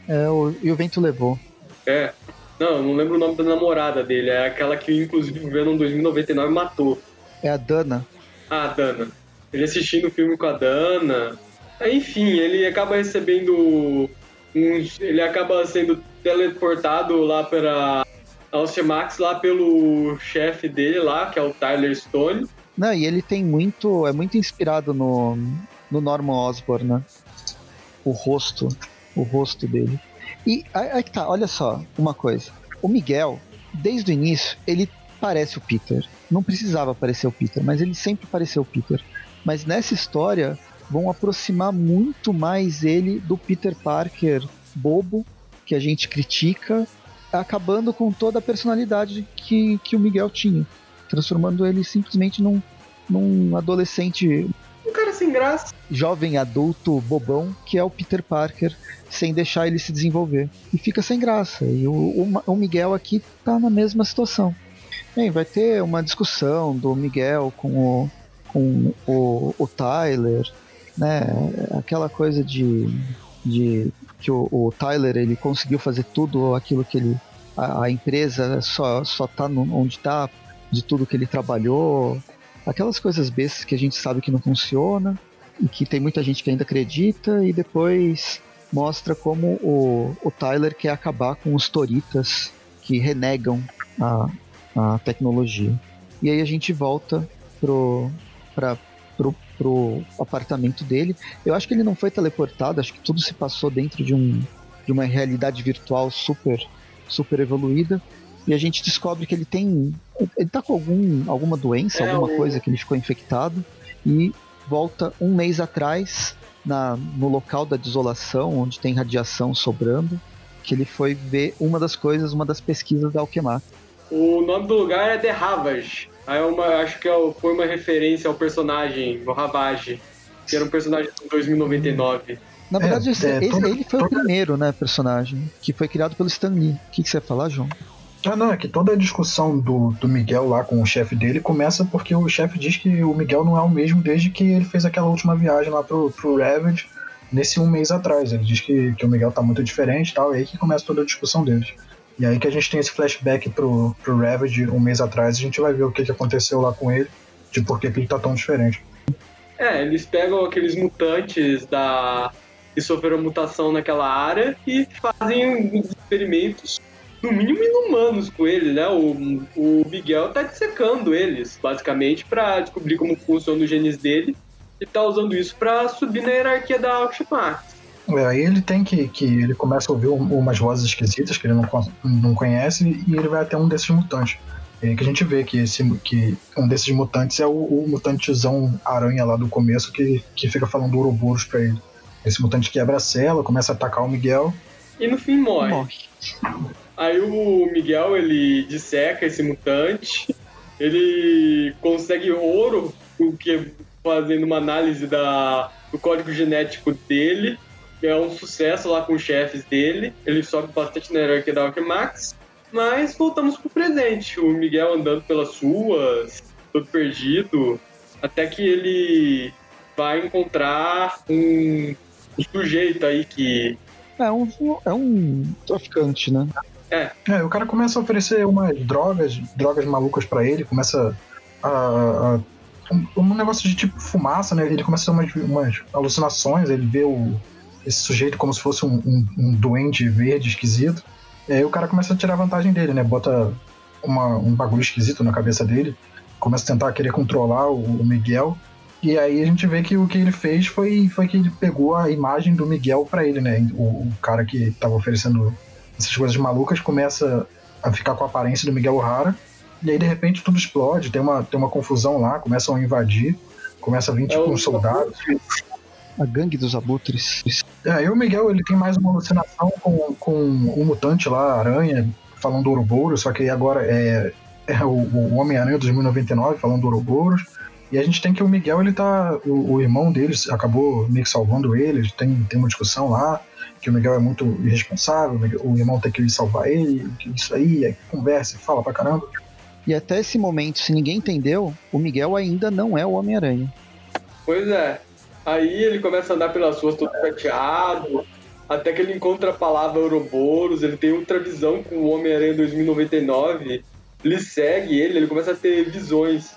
É, o, e o vento levou. É. Não, não lembro o nome da namorada dele. É aquela que, inclusive, o Venom 2099 matou. É a Dana. Ah, a Dana. Ele assistindo o filme com a Dana. Enfim, ele acaba recebendo uns, ele acaba sendo teleportado lá para Alcemax lá pelo chefe dele lá, que é o Tyler Stone. Não, e ele tem muito. É muito inspirado no, no Norman Osborn, né? O rosto. O rosto dele. E aí tá, olha só, uma coisa. O Miguel, desde o início, ele parece o Peter. Não precisava parecer o Peter, mas ele sempre pareceu o Peter. Mas nessa história, vão aproximar muito mais ele do Peter Parker bobo, que a gente critica, acabando com toda a personalidade que, que o Miguel tinha, transformando ele simplesmente num, num adolescente. Sem graça. Jovem adulto bobão, que é o Peter Parker, sem deixar ele se desenvolver. E fica sem graça. E o, o, o Miguel aqui tá na mesma situação. Bem, vai ter uma discussão do Miguel com o, com o, o Tyler, né? Aquela coisa de, de que o, o, Tyler ele conseguiu fazer tudo aquilo que ele a, a empresa só só tá no, onde está de tudo que ele trabalhou aquelas coisas bestas que a gente sabe que não funciona e que tem muita gente que ainda acredita e depois mostra como o, o Tyler quer acabar com os toritas que renegam a, a tecnologia e aí a gente volta pro para pro, pro apartamento dele. Eu acho que ele não foi teleportado, acho que tudo se passou dentro de, um, de uma realidade virtual super, super evoluída. E a gente descobre que ele tem. Ele tá com algum, alguma doença, é alguma o... coisa que ele ficou infectado. E volta um mês atrás, na, no local da desolação, onde tem radiação sobrando, que ele foi ver uma das coisas, uma das pesquisas da Alquemar. O nome do lugar é The Ravage. Aí é uma, acho que é foi uma referência ao personagem, o Ravage, que era um personagem de 2099. Na verdade, é, esse, é, ele foi o primeiro, né, personagem, que foi criado pelo Stan Lee. O que, que você ia falar, João? Ah, não, é que toda a discussão do, do Miguel lá com o chefe dele começa porque o chefe diz que o Miguel não é o mesmo desde que ele fez aquela última viagem lá pro, pro Ravage nesse um mês atrás. Ele diz que, que o Miguel tá muito diferente e tal, e aí que começa toda a discussão deles. E aí que a gente tem esse flashback pro, pro Ravage um mês atrás, a gente vai ver o que, que aconteceu lá com ele, de por que, ele tá tão diferente. É, eles pegam aqueles mutantes da que sofreram mutação naquela área e fazem experimentos, no mínimo inumanos com eles, né? O, o Miguel tá dissecando eles, basicamente, para descobrir como funciona os genes dele e tá usando isso para subir na hierarquia da Alchemax. É, aí ele tem que, que. Ele começa a ouvir umas vozes esquisitas que ele não, não conhece e ele vai até um desses mutantes. É que a gente vê que, esse, que um desses mutantes é o, o mutantezão aranha lá do começo que, que fica falando Ouroboros pra ele. Esse mutante quebra a cela, começa a atacar o Miguel. E no fim morre. morre. Aí o Miguel ele disseca esse mutante, ele consegue ouro, porque fazendo uma análise da, do código genético dele é um sucesso lá com os chefes dele. Ele sobe bastante na hierarquia da Alchemax. Mas voltamos pro presente. O Miguel andando pelas ruas, todo perdido, até que ele vai encontrar um, um sujeito aí que. É um, é um traficante, né? É. é. O cara começa a oferecer umas drogas, drogas malucas para ele, começa a, a um, um, negócio de tipo fumaça, né? Ele começa a ter umas, umas alucinações, ele vê o, esse sujeito como se fosse um, um, um doente verde esquisito. E aí o cara começa a tirar vantagem dele, né? Bota uma, um bagulho esquisito na cabeça dele, começa a tentar querer controlar o, o, Miguel. E aí a gente vê que o que ele fez foi, foi que ele pegou a imagem do Miguel para ele, né? O, o, cara que tava oferecendo essas coisas malucas começa a ficar com a aparência do Miguel O'Hara. E aí de repente tudo explode, tem uma, tem uma confusão lá, começam a invadir, começa a vir tipo é um soldado. A gangue dos abutres. É, aí o Miguel ele tem mais uma alucinação com, com o mutante lá, aranha, falando do Ouroboros, só que agora é, é o, o Homem-Aranha 2099 falando do Ouroboros. E a gente tem que o Miguel, ele tá. O, o, irmão deles acabou meio que salvando ele, tem, tem uma discussão lá, que o Miguel é muito irresponsável, o irmão tem que ir salvar ele, isso aí, é conversa, fala pra caramba. E até esse momento, se ninguém entendeu, o Miguel ainda não é o Homem-Aranha. Pois é. Aí ele começa a andar pelas ruas todo chateado, até que ele encontra a palavra Ouroboros, ele tem outra visão com o Homem-Aranha 2099, ele segue ele, ele começa a ter visões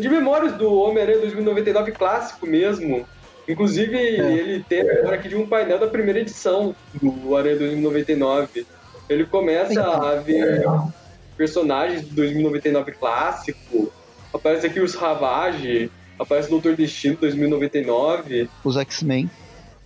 de memórias do Homem-Aranha 2099 clássico mesmo. Inclusive, é. ele tem agora aqui de um painel da primeira edição do Aranha 2099. Ele começa a ver personagens do 2099 clássico. Aparece aqui os Ravage, aparece o Doutor Destino 2099. Os X-Men.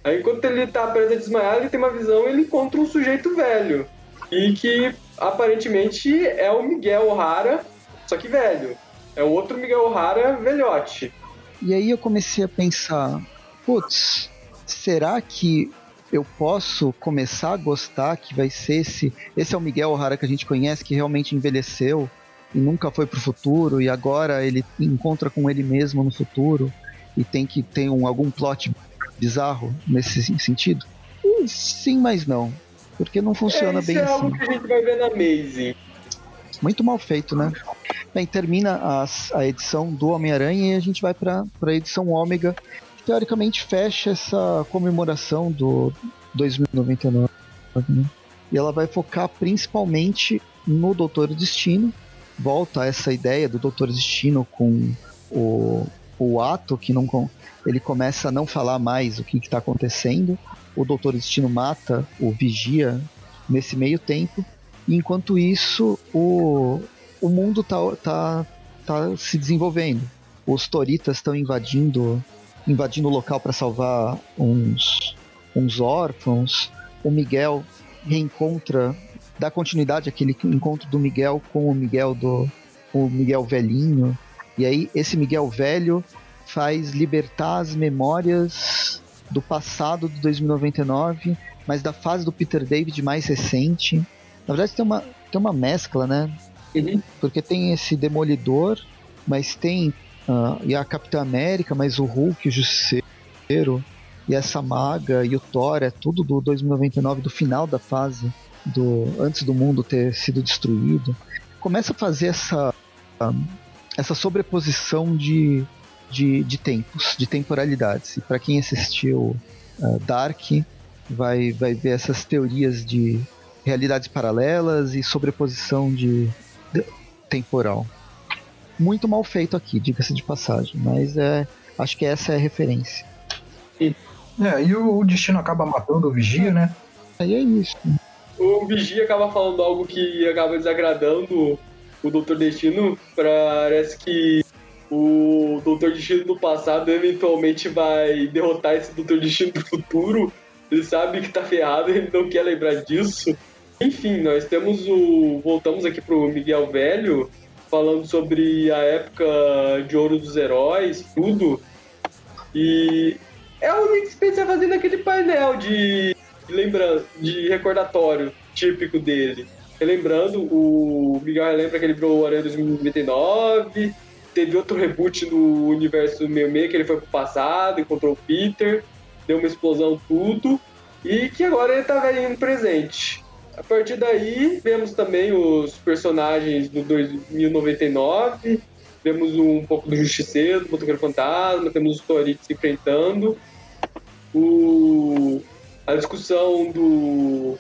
Aí enquanto ele tá preso a desmaiar, ele tem uma visão ele encontra um sujeito velho. E que aparentemente é o Miguel O'Hara, só que velho. É o outro Miguel O'Hara velhote. E aí eu comecei a pensar, putz, será que eu posso começar a gostar que vai ser esse. Esse é o Miguel O'Hara que a gente conhece, que realmente envelheceu e nunca foi pro futuro, e agora ele encontra com ele mesmo no futuro e tem que ter um, algum plot bizarro nesse sentido? sim, mas não. Porque não funciona é, bem é assim. algo que a gente vai ver na Maze. Muito mal feito, né? Bem, termina as, a edição do Homem-Aranha e a gente vai para a edição Ômega, teoricamente fecha essa comemoração do 2099. Né? E ela vai focar principalmente no Doutor Destino. Volta essa ideia do Doutor Destino com o, o ato que não ele começa a não falar mais o que está acontecendo. O Doutor Destino mata o Vigia nesse meio tempo. Enquanto isso, o, o mundo tá, tá, tá se desenvolvendo. Os Toritas estão invadindo invadindo o local para salvar uns, uns órfãos. O Miguel reencontra, dá continuidade àquele encontro do Miguel com o Miguel do o Miguel velhinho. E aí esse Miguel velho faz libertar as memórias do passado de 2099, mas da fase do Peter David mais recente. Na verdade tem uma, tem uma mescla, né? Uhum. Porque tem esse Demolidor, mas tem uh, e a Capitã América, mas o Hulk, o Justiceiro, e essa Maga e o Thor, é tudo do 2099, do final da fase, do antes do mundo ter sido destruído. Começa a fazer essa, uh, essa sobreposição de de, de tempos, de temporalidades. E para quem assistiu uh, Dark, vai, vai ver essas teorias de realidades paralelas e sobreposição de, de temporal. Muito mal feito aqui, diga-se de passagem, mas é, acho que essa é a referência. É, e o, o destino acaba matando o Vigia, né? Aí é isso. O Vigia acaba falando algo que acaba desagradando o Doutor Destino. Parece que o Doutor Destino do passado eventualmente vai derrotar esse Doutor Destino do futuro. Ele sabe que tá ferrado, ele não quer lembrar disso. Enfim, nós temos o. Voltamos aqui pro Miguel Velho, falando sobre a época de ouro dos heróis, tudo. E é o Nick Spencer fazendo aquele painel de, lembrança, de recordatório típico dele. Relembrando, o Miguel lembra que ele virou o Aranha 2099, teve outro reboot no universo meio meio que ele foi pro passado, encontrou o Peter, deu uma explosão tudo, e que agora ele tá indo presente. A partir daí, vemos também os personagens do 2099, vemos um pouco do Justiceiro, do Motoqueiro Fantasma, temos os Toritos se enfrentando, o... a discussão do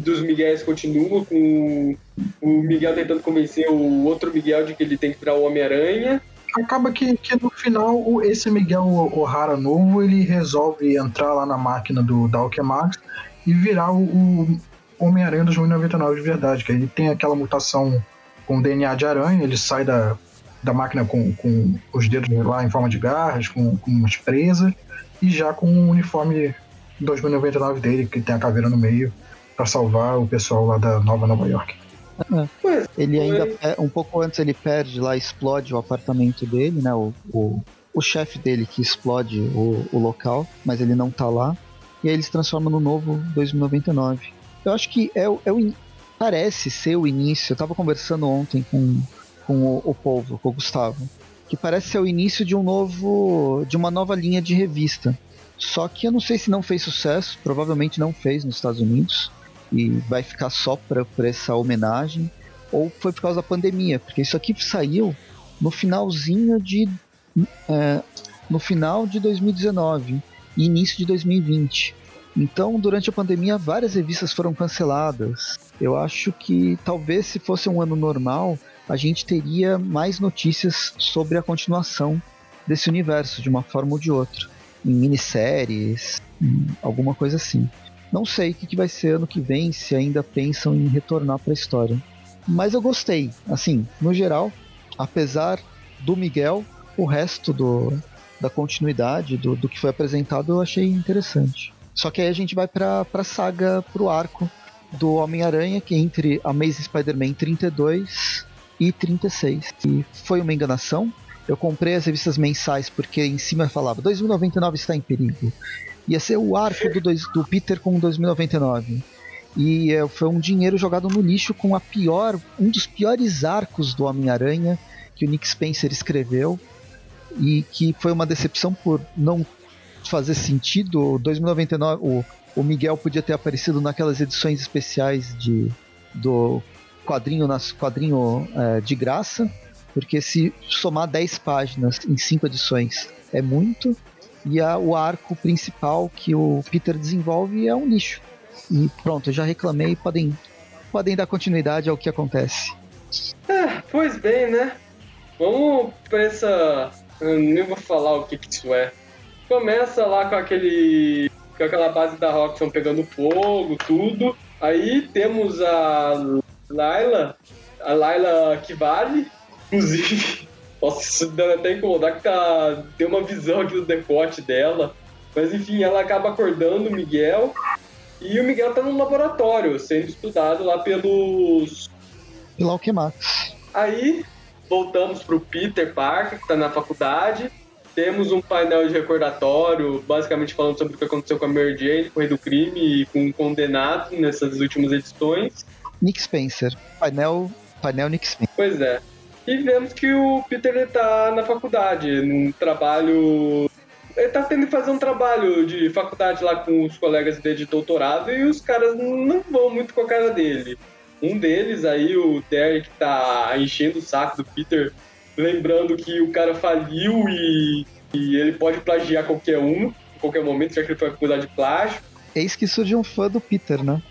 dos Miguéis continua, com o Miguel tentando convencer o outro Miguel de que ele tem que virar o Homem-Aranha. Acaba que, que no final esse Miguel O'Hara novo ele resolve entrar lá na máquina do da Alchemax e virar o, o Homem-Aranha 2099 de verdade, que ele tem aquela mutação com DNA de aranha, ele sai da, da máquina com, com os dedos lá em forma de garras, com, com umas presas, e já com o uniforme 2099 dele, que tem a caveira no meio para salvar o pessoal lá da Nova Nova York. É. Ele ainda, um pouco antes, ele perde lá, explode o apartamento dele, né? O, o, o chefe dele que explode o, o local, mas ele não tá lá. E aí ele se transforma no novo 2099. Eu acho que é, é o, parece ser o início. Eu tava conversando ontem com, com o, o povo, com o Gustavo, que parece ser o início de um novo, de uma nova linha de revista. Só que eu não sei se não fez sucesso, provavelmente não fez nos Estados Unidos e vai ficar só para essa homenagem, ou foi por causa da pandemia, porque isso aqui saiu no finalzinho de. É, no final de 2019 e início de 2020. Então, durante a pandemia, várias revistas foram canceladas. Eu acho que talvez se fosse um ano normal, a gente teria mais notícias sobre a continuação desse universo, de uma forma ou de outra. em minisséries, em alguma coisa assim. Não sei o que, vai ser ano que vem, se ainda pensam em retornar para a história. Mas eu gostei, assim, no geral, apesar do Miguel, o resto do, da continuidade do, do que foi apresentado eu achei interessante. Só que aí a gente vai pra, pra saga, pro arco do Homem-Aranha, que é entre Amazing Spider-Man 32 e 36. E foi uma enganação. Eu comprei as revistas mensais porque em cima falava 2099 está em perigo. Ia ser o arco do, dois, do Peter com 2099. E é, foi um dinheiro jogado no lixo com a pior, um dos piores arcos do Homem-Aranha que o Nick Spencer escreveu e que foi uma decepção por não fazer sentido. 2099, o, o Miguel podia ter aparecido naquelas edições especiais de do quadrinho nas quadrinho é, de graça, porque se somar 10 páginas em 5 edições é muito, e a, o arco principal que o Peter desenvolve é um lixo. E pronto, já reclamei, podem podem dar continuidade ao que acontece. É, pois bem, né? Vamos para essa eu nem vou falar o que, que isso é. Começa lá com aquele. com aquela base da Roxxon pegando fogo, tudo. Aí temos a Laila, a Laila que vale, inclusive. Nossa, isso deve até incomodar que tá. Tem uma visão aqui do decote dela. Mas enfim, ela acaba acordando o Miguel. E o Miguel tá no laboratório, sendo estudado lá pelos. Pela Alquemax. Aí voltamos para o Peter Parker, que está na faculdade. Temos um painel de recordatório, basicamente falando sobre o que aconteceu com a Mary Jane, com o Rei do Crime e com o Condenado nessas últimas edições. Nick Spencer. Painel, painel Nick Spencer. Pois é. E vemos que o Peter está na faculdade, num trabalho. Ele está tendo que fazer um trabalho de faculdade lá com os colegas dele de doutorado e os caras não vão muito com a cara dele. Um deles aí, o Derek, tá enchendo o saco do Peter, lembrando que o cara faliu e, e ele pode plagiar qualquer um, em qualquer momento, já que ele foi acusado de plágio. Eis que surge um fã do Peter, né?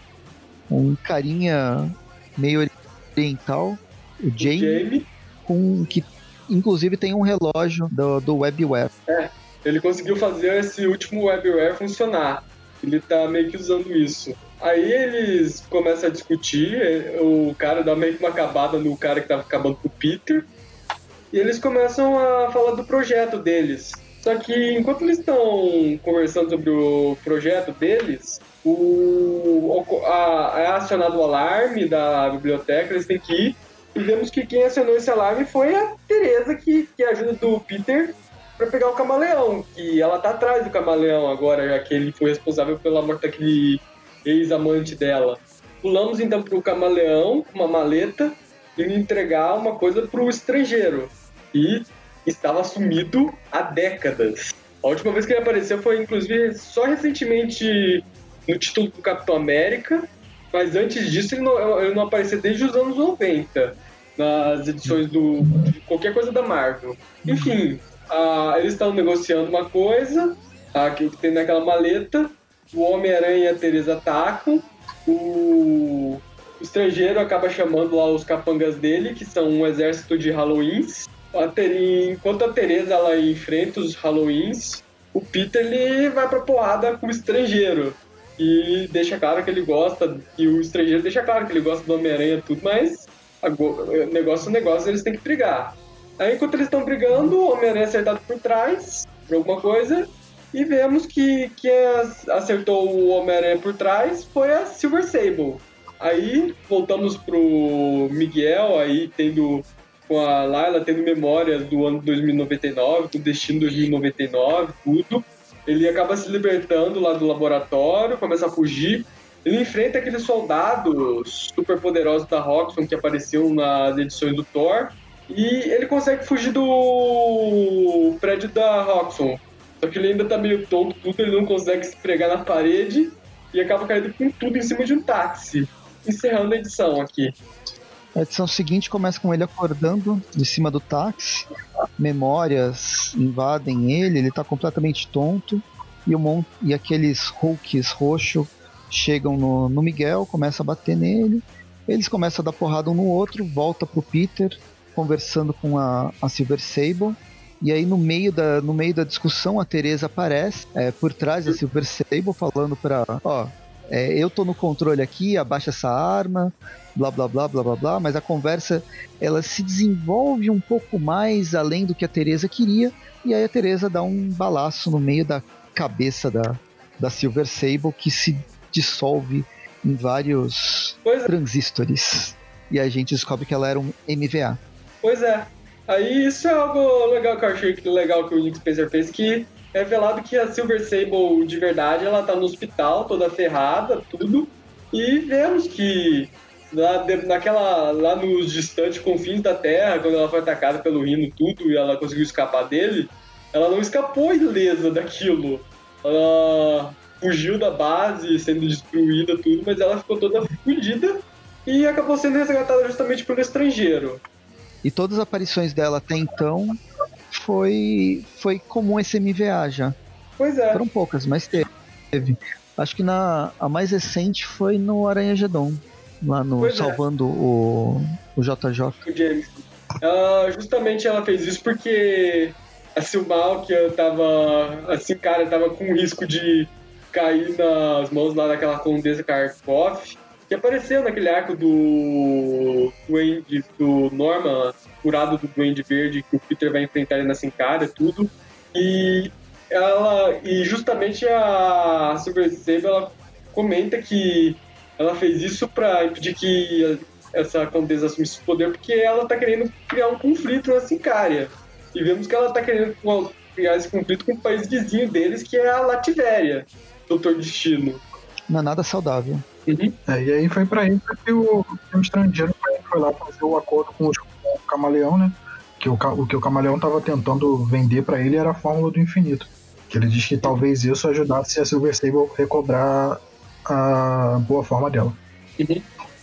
Um carinha meio oriental, o Jamie, o Jamie. Com, que inclusive tem um relógio do, do WebWare. É, ele conseguiu fazer esse último WebWare funcionar. Ele tá meio que usando isso. Aí eles começam a discutir, o cara dá meio que uma acabada no cara que tava acabando com o Peter, e eles começam a falar do projeto deles. Só que enquanto eles estão conversando sobre o projeto deles, o, a, é acionado o alarme da biblioteca, eles têm que ir, e vemos que quem acionou esse alarme foi a Teresa, que, que ajuda do Peter para pegar o camaleão, que ela tá atrás do camaleão agora, já que ele foi responsável pela morte daquele ex-amante dela. Pulamos então pro camaleão, uma maleta, e entregar uma coisa pro estrangeiro. E estava sumido há décadas. A última vez que ele apareceu foi, inclusive, só recentemente no título do Capitão América, mas antes disso ele não, ele não aparecia desde os anos 90, nas edições do, qualquer coisa da Marvel. Enfim, eles estão negociando uma coisa que tem naquela maleta, o Homem-Aranha e a Teresa atacam, o... o estrangeiro acaba chamando lá os capangas dele, que são um exército de Halloweens. A. Enquanto a Teresa ela enfrenta os Halloweens, o Peter ele vai pra porrada com o estrangeiro. E deixa claro que ele gosta, e o estrangeiro deixa claro que ele gosta do Homem-Aranha tudo, mas negócio é negócio, eles têm que brigar. Aí enquanto eles estão brigando, o Homem-Aranha é acertado por trás, por alguma coisa, e vemos que quem acertou o Homem-Aranha por trás foi a Silver Sable. Aí voltamos pro Miguel, aí tendo com a Layla tendo memórias do ano 2099, do destino 2099, tudo. Ele acaba se libertando lá do laboratório, começa a fugir. Ele enfrenta aqueles soldados super poderosos da Roxxon que apareciam nas edições do Thor. E ele consegue fugir do prédio da Roxxon. Só que ele ainda tá meio tonto, tudo, ele não consegue se pregar na parede e acaba caindo com tudo em cima de um táxi. Encerrando a edição aqui. A edição seguinte começa com ele acordando de cima do táxi, memórias invadem ele, ele tá completamente tonto, e, um e aqueles Hulks roxo chegam no, no Miguel, começa a bater nele, eles começam a dar porrada um no outro, volta pro Peter, conversando com a, a Silver Sable, E aí no meio da, no meio da discussão a Teresa aparece é, por trás da Silver Sable falando para, ó, é, eu tô no controle aqui, abaixa essa arma, blá blá blá blá blá blá, mas a conversa ela se desenvolve um pouco mais além do que a Teresa queria, e aí a Teresa dá um balaço no meio da cabeça da, da Silver Sable que se dissolve em vários é. transistores. E a gente descobre que ela era um MVA. Pois é. Aí isso é algo legal que eu achei que legal que o Nick Spencer fez, que é revelado que a Silver Sable de verdade ela tá no hospital, toda ferrada, tudo. E vemos que lá, naquela, lá nos distantes confins da Terra, quando ela foi atacada pelo Rino tudo e ela conseguiu escapar dele, ela não escapou ilesa daquilo. Ela fugiu da base, sendo destruída tudo, mas ela ficou toda fugida e acabou sendo resgatada justamente pelo estrangeiro. E todas as aparições dela até então foi, foi comum esse MVA já. Pois é. Foram poucas, mas teve. Acho que na, a mais recente foi no Aranha Gedon, lá no Pois é. Salvando o, o JJ. o James. Ela, justamente ela fez isso porque a eu tava. Assim, cara, tava com risco de cair nas mãos lá daquela Condesa Karkov, que apareceu naquele arco do. Duende, do Norman, curado do Duende Verde, que o Peter vai enfrentar ele na Sincada e tudo. E ela. E justamente a Silver Sable ela comenta que ela fez isso pra impedir que essa condesa assumisse o poder porque ela tá querendo criar um conflito na Sicária. E vemos que ela tá querendo criar esse conflito com o país vizinho deles, que é a Lativéria, Doutor Destino. Não é nada saudável. É, e aí foi pra isso que o, que o estrangeiro foi, lá fazer o acordo com, os- o camaleão, né? Que o, o que o camaleão tava tentando vender pra ele era a fórmula do infinito. Que ele diz que talvez isso ajudasse a Silver Sable recobrar a boa forma dela.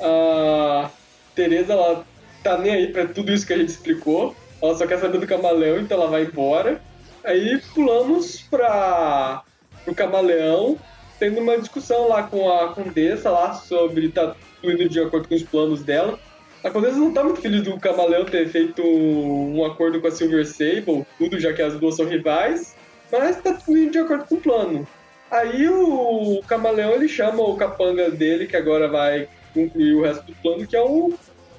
A Teresa, ela tá nem aí pra tudo isso que a gente explicou. Ela só quer saber do camaleão, então ela vai embora. Aí pulamos pra pro camaleão, tendo uma discussão lá com a Condessa lá sobre tá tudo de acordo com os planos dela. A Condessa não tá muito feliz do camaleão ter feito um acordo com a Silver Sable, tudo já que as duas são rivais, mas tá tudo indo de acordo com o plano. Aí o camaleão ele chama o capanga dele, que agora vai concluir o resto do plano, que é um,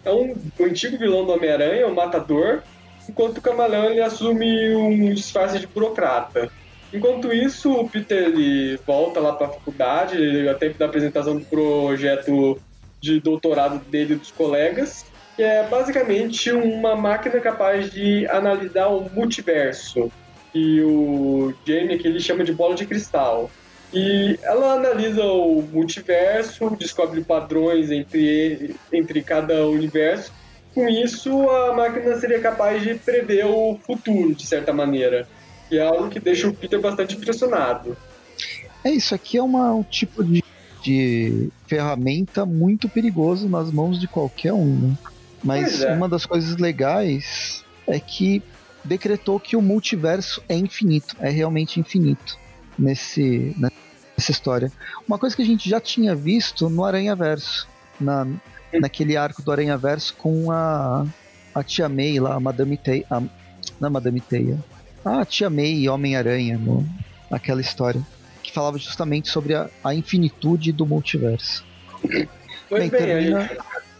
é um, um antigo vilão do Homem-Aranha, o Matador, enquanto o Camaleão ele assume um disfarce de burocrata. Enquanto isso, o Peter ele volta lá para a faculdade, ele- a tempo da apresentação do projeto de doutorado dele e dos colegas, que é basicamente uma máquina capaz de analisar o multiverso, que o Jamie que ele chama de bola de cristal. E ela analisa o multiverso, descobre padrões entre, entre cada universo. Com isso, a máquina seria capaz de prever o futuro, de certa maneira. E é algo que deixa o Peter bastante impressionado. É isso aqui é uma, um tipo de, de ferramenta muito perigoso nas mãos de qualquer um. né? Mas é. uma das coisas legais é que decretou que o multiverso é infinito, é realmente infinito nesse nessa história. Uma coisa que a gente já tinha visto no Aranha Verso, na, naquele arco do Aranha Verso com a a Tia May lá, a Madame Teia, a, não é Madame Teia, a Tia May e Homem-Aranha no naquela história falava justamente sobre a, a infinitude do multiverso. Pois Bem, bem, termina, gente-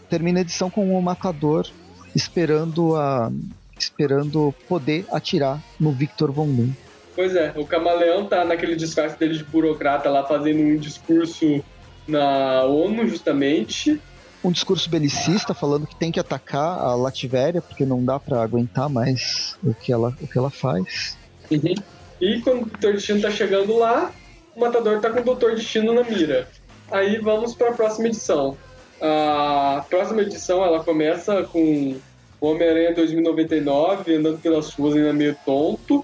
termina a edição com o matador esperando a esperando poder atirar no Victor Von Doom. Pois é, o camaleão tá naquele disfarce dele de burocrata lá fazendo um discurso na ONU, justamente. Um discurso belicista falando que tem que atacar a Lativéria porque não dá pra aguentar mais o que ela, o que ela faz. E quando o Destino tá chegando lá, o Matador tá com o Doutor Destino na mira. Aí vamos para a próxima edição. A próxima edição ela começa com o Homem-Aranha 2099 andando pelas ruas ainda meio tonto.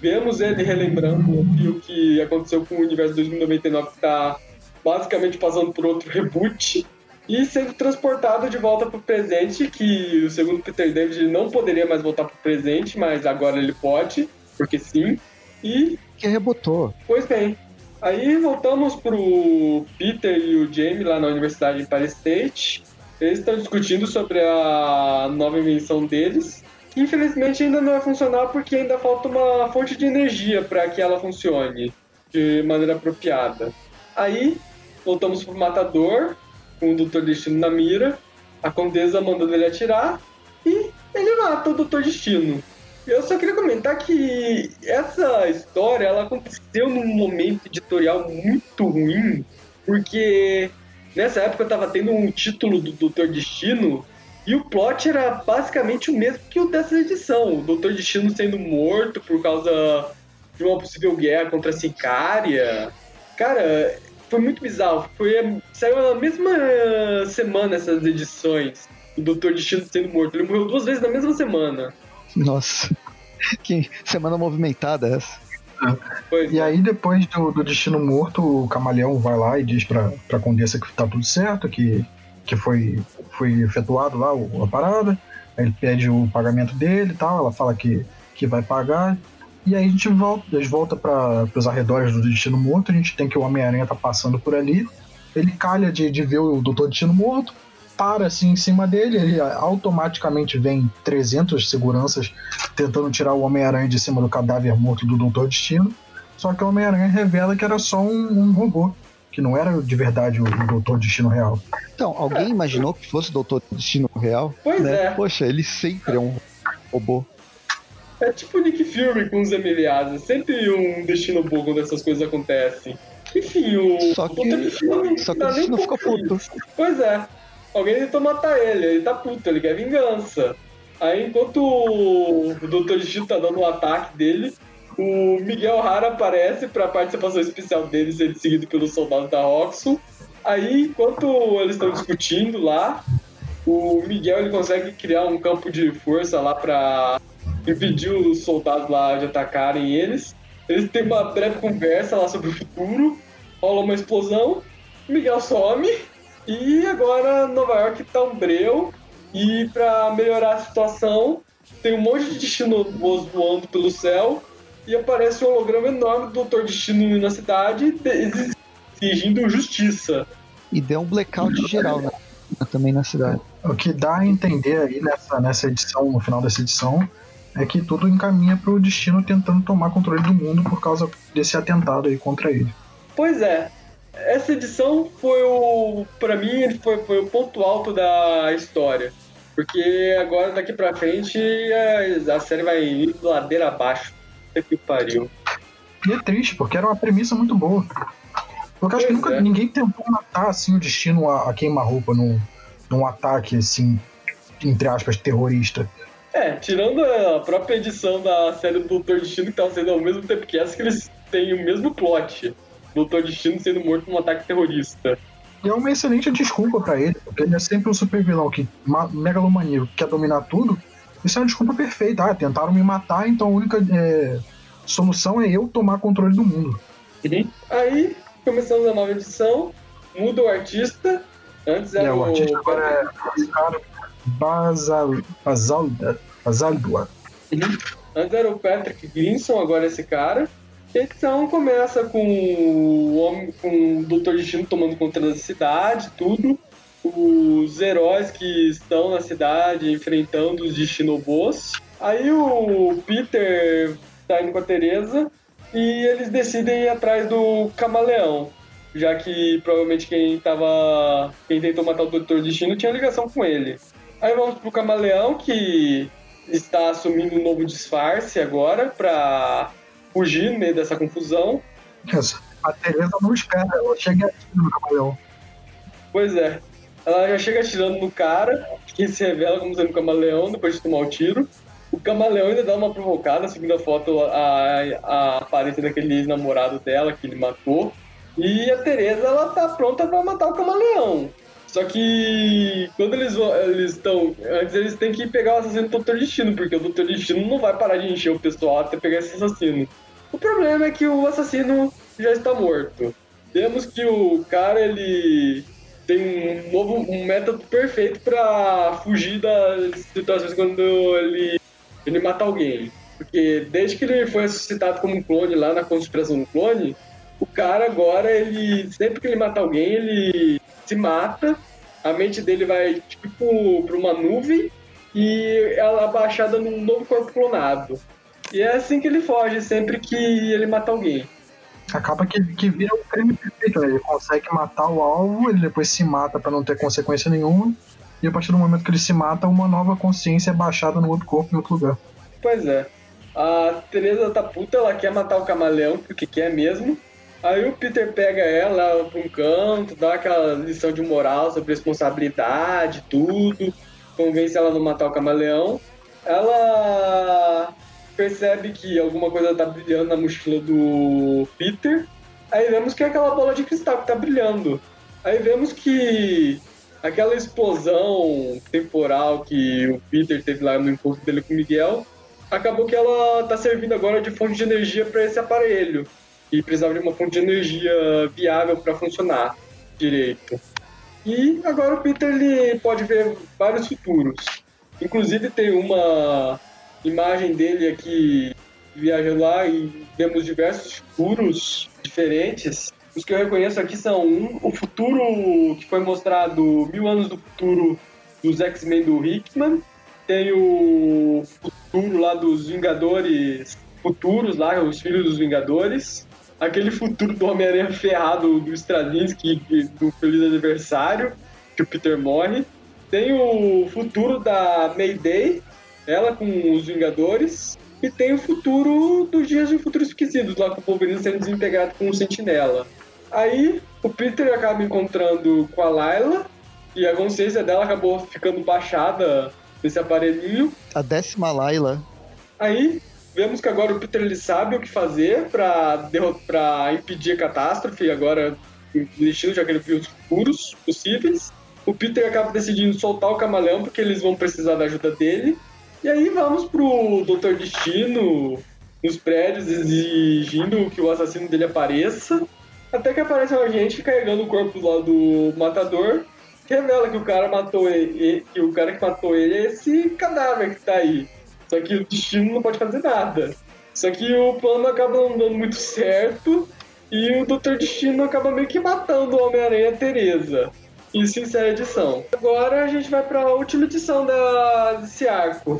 Vemos ele relembrando o que aconteceu com o universo 2099 que tá basicamente passando por outro reboot e sendo transportado de volta pro presente, que o segundo Peter David ele não poderia mais voltar pro presente, mas agora ele pode, porque sim. E Que rebotou. Pois bem. Aí voltamos pro Peter e o Jamie lá na Universidade em Paris State. Eles estão discutindo sobre a nova invenção deles. que infelizmente ainda não vai funcionar porque ainda falta uma fonte de energia para que ela funcione de maneira apropriada. Aí voltamos pro matador, com o Doutor Destino na mira, a Condesa mandando ele atirar e ele mata o Doutor Destino. Eu só queria comentar que essa história ela aconteceu num momento editorial muito ruim, porque nessa época eu tava tendo um título do Doutor Destino e o plot era basicamente o mesmo que o dessa edição. O Doutor Destino sendo morto por causa de uma possível guerra contra a Sicária. Cara, foi muito bizarro. Foi, saiu na mesma semana essas edições. O Doutor Destino sendo morto. Ele morreu duas vezes na mesma semana. Nossa. Que semana movimentada essa. e é. aí, depois do, do, Destino Morto, o Camaleão vai lá e diz pra, pra Condessa que tá tudo certo, que, que foi foi efetuado lá a parada, ele pede o pagamento dele e tal, ela fala que, que vai pagar, e aí a gente volta, a gente volta para os arredores do Destino Morto, a gente tem que o Homem-Aranha tá passando por ali, ele calha de, de ver o Doutor Destino Morto, para assim em cima dele, ele automaticamente vem 300 seguranças tentando tirar o Homem-Aranha de cima do cadáver morto do Doutor Destino, só que o Homem-Aranha revela que era só um, um robô que não era de verdade o, o Doutor Destino Real. Então, alguém é. imaginou que fosse o Doutor Destino Real? Pois né? é. Poxa, ele sempre é um robô. É tipo o Nick Fury com os Emiliados. É sempre um destino bom quando essas coisas acontecem. Enfim, o. Só que, Destino, só que o destino ficou puto. Pois é. Alguém tentou matar ele, ele tá puto, ele quer vingança. Aí enquanto o Doutor Destino tá dando o um ataque dele, o Miguel Rara aparece para a participação especial dele ser seguido pelos soldados da Roxxon. Aí, enquanto eles estão discutindo lá, o Miguel ele consegue criar um campo de força lá para impedir os soldados lá de atacarem eles. Eles têm uma breve conversa lá sobre o futuro, rola uma explosão, Miguel some e agora Nova York tá um breu. E para melhorar a situação, tem um monte de destino voando pelo céu e aparece um holograma enorme do Doutor Destino na cidade exigindo justiça. E deu um blackout geral, né? Também na cidade. O que dá a entender aí nessa, nessa edição, no final dessa edição, é que tudo encaminha para o destino tentando tomar controle do mundo por causa desse atentado aí contra ele. Pois é. Essa edição foi o. para mim, foi, foi o ponto alto da história. Porque agora daqui pra frente a, a série vai ir ladeira abaixo. Puta que pariu. E é triste, porque era uma premissa muito boa. Porque acho que nunca é. ninguém tentou matar assim o destino a, a queima-roupa num, num ataque assim, entre aspas, terrorista. É, tirando a própria edição da série do Doutor Destino, que tava sendo ao mesmo tempo que essa, que eles têm o mesmo plot. Doutor Destino sendo morto num ataque terrorista. E é uma excelente desculpa para ele, porque ele é sempre um super vilão que megalomaníaco que quer dominar tudo, isso é uma desculpa perfeita. Ah, tentaram me matar, então a única é, solução é eu tomar controle do mundo. Aí, começamos a nova edição, muda o artista. Antes era é, o, o artista agora é Oscar Basal, Basalda, Basaldua. Uhum. Antes era o Patrick Grinson, agora esse cara. Edição começa com o homem, com o Dr. Destino tomando conta da cidade, tudo os heróis que estão na cidade enfrentando os Destinobos. Aí o Peter tá indo com a Teresa e eles decidem ir atrás do camaleão, já que provavelmente quem tava. quem tentou matar o Doutor Destino tinha ligação com ele. Aí vamos pro camaleão que está assumindo um novo disfarce agora para fugir no meio dessa confusão. A Teresa não espera, ela chega no camaleão. Pois é. Ela já chega atirando no cara, que se revela como sendo camaleão depois de tomar o tiro. O camaleão ainda dá uma provocada, seguindo a foto, a, a aparência daquele ex-namorado dela que ele matou. E a Teresa, ela tá pronta para matar o camaleão. Só que quando eles eles estão. Antes eles têm que pegar o assassino do Dr. Destino, porque o Dr. Destino não vai parar de encher o pessoal até pegar esse assassino. O problema é que o assassino já está morto. Temos que o cara, ele tem um novo um método perfeito para fugir das situações quando ele, ele mata alguém. Porque desde que ele foi ressuscitado como um clone lá na conspiração do clone, o cara agora, ele sempre que ele mata alguém, ele se mata, a mente dele vai tipo para uma nuvem e ela abaixada num novo corpo clonado. E é assim que ele foge, sempre que ele mata alguém. Acaba que, que vira um crime perfeito, né? Ele consegue matar o alvo, ele depois se mata para não ter consequência nenhuma, e a partir do momento que ele se mata, uma nova consciência é baixada no outro corpo, em outro lugar. Pois é. A Teresa tá puta, ela quer matar o camaleão, porque quer mesmo. Aí o Peter pega ela pra um canto, dá aquela lição de moral sobre responsabilidade, tudo, convence ela a não matar o camaleão. Ela percebe que alguma coisa tá brilhando na mochila do Peter. Aí vemos que é aquela bola de cristal que tá brilhando. Aí vemos que aquela explosão temporal que o Peter teve lá no encontro dele com o Miguel, acabou que ela tá servindo agora de fonte de energia para esse aparelho. E precisava de uma fonte de energia viável para funcionar direito. E agora o Peter ele pode ver vários futuros. Inclusive tem uma imagem dele aqui viajando lá e vemos diversos futuros diferentes. Os que eu reconheço aqui são um, o futuro que foi mostrado mil anos do futuro dos X-Men do Hickman. Tem o futuro lá dos Vingadores futuros lá, os filhos dos Vingadores. Aquele futuro do Homem-Aranha ferrado do Straczynski do Feliz Aniversário, que o Peter morre. Tem o futuro da Mayday, ela com os Vingadores, e tem o futuro dos Dias de Futuros Esquecidos, lá com o Wolverine sendo desintegrado com o Sentinela. Aí o Peter acaba encontrando com a Layla, e a consciência dela acabou ficando baixada nesse aparelhinho. A décima Layla. Aí vemos que agora o Peter ele sabe o que fazer para impedir a catástrofe, agora destino já que ele viu os futuros possíveis. O Peter acaba decidindo soltar o camaleão porque eles vão precisar da ajuda dele. E aí vamos pro Doutor Destino nos prédios exigindo que o assassino dele apareça. Até que aparece um agente carregando o corpo lá do matador. Revela que o cara matou ele, que o cara que matou ele é esse cadáver que tá aí. Só que o destino não pode fazer nada. Só que o plano acaba não dando muito certo e o Doutor Destino acaba meio que matando o Homem-Aranha Teresa. Isso encerra a edição. Agora a gente vai para a última edição da, desse arco.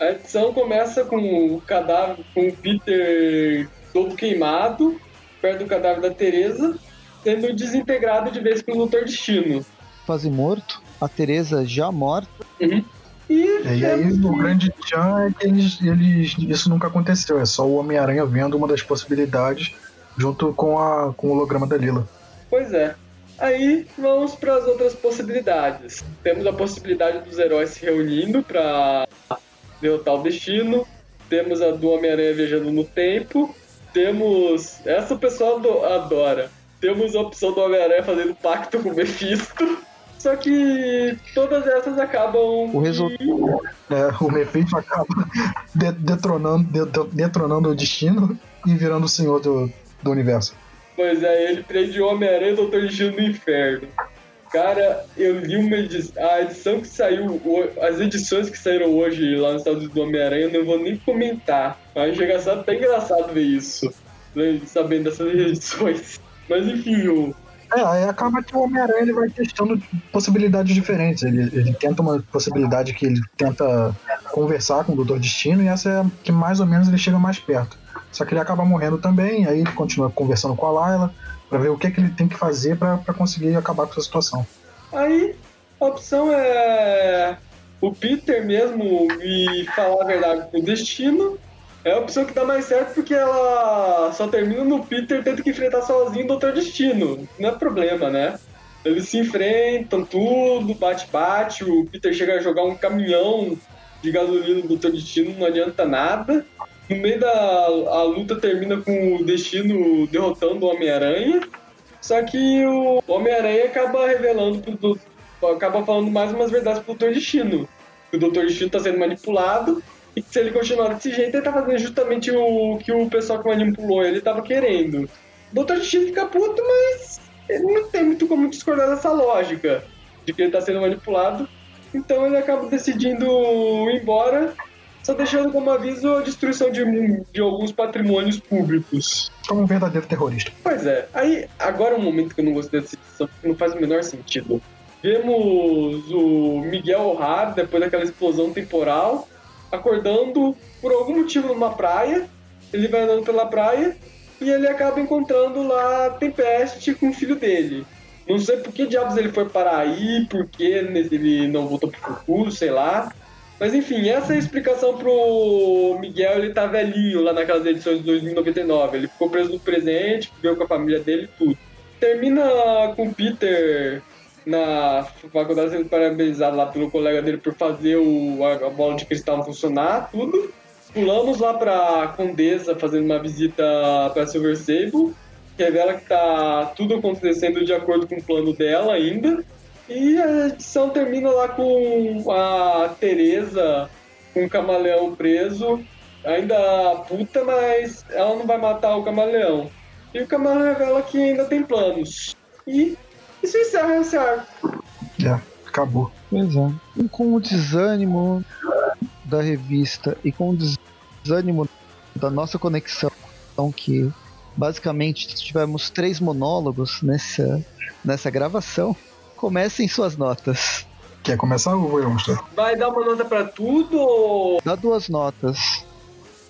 A edição começa com o cadáver, com o Peter todo queimado, perto do cadáver da Teresa, sendo desintegrado de vez pelo Doutor Destino. Quase morto, a Teresa já morta. Uhum. E, e aí o grande tchan é que eles, eles, isso nunca aconteceu, é só o Homem-Aranha vendo uma das possibilidades junto com, a, com o holograma da Lila. Pois é. Aí vamos para as outras possibilidades. Temos a possibilidade dos heróis se reunindo para derrotar o destino. Temos a do Homem-Aranha viajando no tempo. Temos. Essa o pessoal adora. Temos a opção do Homem-Aranha fazendo pacto com o Mephisto. Só que todas essas acabam. O resultado. É, o Mephisto acaba detronando, detronando o destino e virando o senhor do, do universo. Pois é, ele prende Homem-Aranha e Doutor Destino no inferno. Cara, eu li uma edição. A edição que saiu. As edições que saíram hoje lá nos Estados Unidos do Homem-Aranha, eu não vou nem comentar. Mas chega a até engraçado ver isso. Né, sabendo dessas edições. Mas enfim, o. É, aí acaba que o Homem-Aranha vai testando possibilidades diferentes. Ele, ele tenta uma possibilidade que ele tenta conversar com o Doutor Destino, e essa é que mais ou menos ele chega mais perto. Só que ele acaba morrendo também, aí ele continua conversando com a Layla para ver o que, é que ele tem que fazer para conseguir acabar com essa situação. Aí a opção é o Peter mesmo e falar a verdade com o destino. É a opção que dá mais certo porque ela só termina no Peter tendo que enfrentar sozinho o Doutor Destino. Não é problema, né? Eles se enfrentam, tudo, bate-bate. O Peter chega a jogar um caminhão de gasolina no Doutor Destino, não adianta nada. No meio da a luta termina com o Destino derrotando o Homem-Aranha. Só que o Homem-Aranha acaba revelando pro, acaba falando mais umas verdades pro Doutor Destino. Que o Doutor Destino tá sendo manipulado e que se ele continuar desse jeito, ele tá fazendo justamente o que o pessoal que manipulou ele tava querendo. O Doutor Destino fica puto, mas ele não tem muito como discordar dessa lógica de que ele tá sendo manipulado. Então ele acaba decidindo ir embora só deixando como aviso a destruição de, de alguns patrimônios públicos. Como um verdadeiro terrorista. Pois é. Aí, agora é um momento que eu não gostei dessa edição, porque não faz o menor sentido. vemos o Miguel O'Hara, depois daquela explosão temporal, acordando por algum motivo numa praia. Ele vai andando pela praia e ele acaba encontrando lá Tempeste com o filho dele. Não sei por que diabos ele foi para aí, por que ele não voltou pro Fuku, sei lá. Mas enfim, essa é a explicação pro Miguel, ele tá velhinho lá naquelas edições de 2099. Ele ficou preso no presente, viveu com a família dele tudo. Termina com Peter na faculdade sendo parabenizado lá pelo colega dele por fazer o, a, a bola de cristal funcionar, tudo. Pulamos lá pra Condesa fazendo uma visita pra Silver Sable. Revela que tá tudo acontecendo de acordo com o plano dela ainda. E a edição termina lá com a Teresa com o camaleão preso. Ainda puta, mas ela não vai matar o camaleão. E o camaleão revela que ainda tem planos. E isso encerra esse arco. É, acabou. Pois é. E com o desânimo da revista e com o desânimo da nossa conexão, que basicamente tivemos três monólogos nessa, nessa gravação, comecem suas notas. Quer começar ou vou eu mostrar? Vai dar uma nota pra tudo ou... Dá duas notas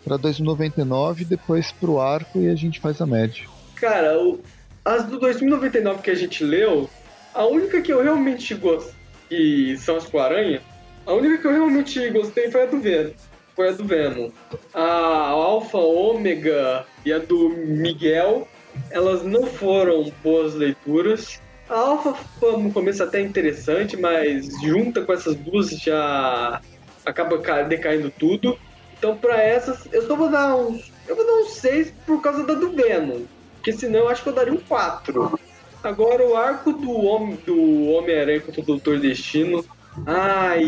pra 2099, depois pro arco e a gente faz a média. Cara, o- as do 2099 que a gente leu, a única que eu realmente gostei, que são as com a aranha, a única que eu realmente gostei foi a do Venom. Foi a do Venom. A Alpha, Ômega e a do Miguel, elas não foram boas leituras. A Alpha foi no começo até interessante, mas junta com essas duas já acaba ca- decaindo tudo. Então pra essas, eu só vou dar uns. Eu vou dar uns 6 por causa da do Venom. Porque senão eu acho que eu daria um 4. Agora o arco do Homem do Homem-Aranha contra o Doutor Destino. Ai.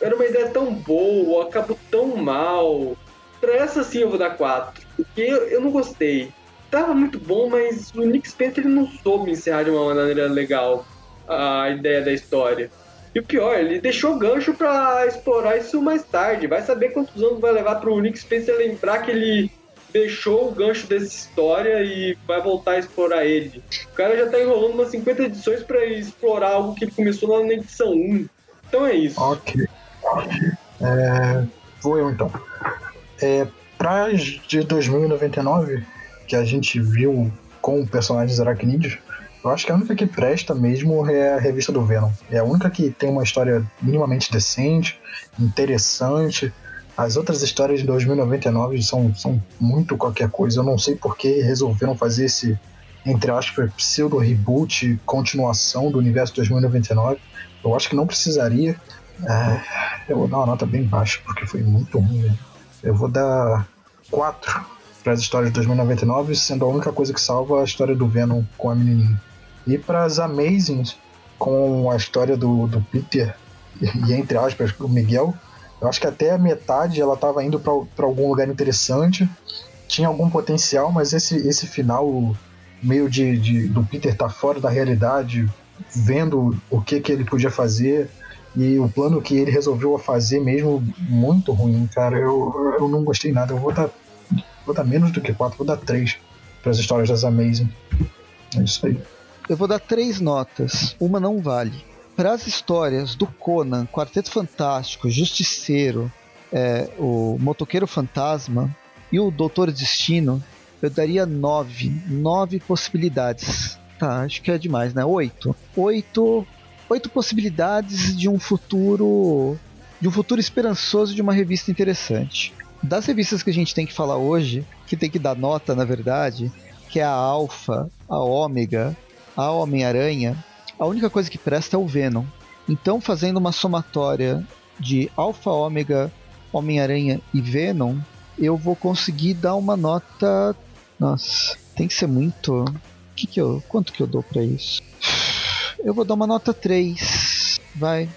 Era uma ideia tão boa, acabou tão mal. Pra essa sim eu vou dar 4. Porque eu, eu não gostei. Tava muito bom, mas o Nick Spencer ele não soube encerrar de uma maneira legal a ideia da história. E o pior, ele deixou gancho pra explorar isso mais tarde. Vai saber quantos anos vai levar pro Nick Spencer lembrar que ele deixou o gancho dessa história e vai voltar a explorar ele. O cara já tá enrolando umas 50 edições pra explorar algo que começou lá na edição 1. Então é isso. Ok. É, vou eu então. É, pra de 2099, que a gente viu com personagens aracnídeos, eu acho que a única que presta mesmo é a revista do Venom. É a única que tem uma história minimamente decente, interessante. As outras histórias de 2099 são, são muito qualquer coisa. Eu não sei por que resolveram fazer esse, entre aspas, pseudo reboot, continuação do universo 2099. Eu acho que não precisaria. É, eu vou dar uma nota bem baixa, porque foi muito ruim. né? Eu vou dar 4 para as histórias de 2099, sendo a única coisa que salva a história do Venom com a menininha. E para as Amazing, com a história do, do Peter e, entre aspas, o Miguel, eu acho que até a metade ela estava indo para algum lugar interessante, tinha algum potencial, mas esse, esse final meio de, de do Peter estar fora da realidade, vendo o que, que ele podia fazer e o plano que ele resolveu fazer mesmo muito ruim, cara. Eu, eu não gostei nada. Eu vou dar, vou dar menos do que 4, vou dar 3 para as histórias das Amazing. É isso aí. Eu vou dar três notas. Uma não vale. Para as histórias do Conan, Quarteto Fantástico, Justiceiro, é, o Motoqueiro Fantasma e o Doutor Destino, eu daria nove. Nove possibilidades. Tá, acho que é demais, né? Oito. Oito. Oito possibilidades de um futuro. De um futuro esperançoso de uma revista interessante. Das revistas que a gente tem que falar hoje, que tem que dar nota, na verdade, que é a Alpha, a Ômega, a Homem-Aranha, a única coisa que presta é o Venom. Então, fazendo uma somatória de Alpha, Ômega, Homem-Aranha e Venom, eu vou conseguir dar uma nota. Nossa, tem que ser muito. Que que eu... Quanto que eu dou pra isso? Eu vou dar uma nota 3. Vai.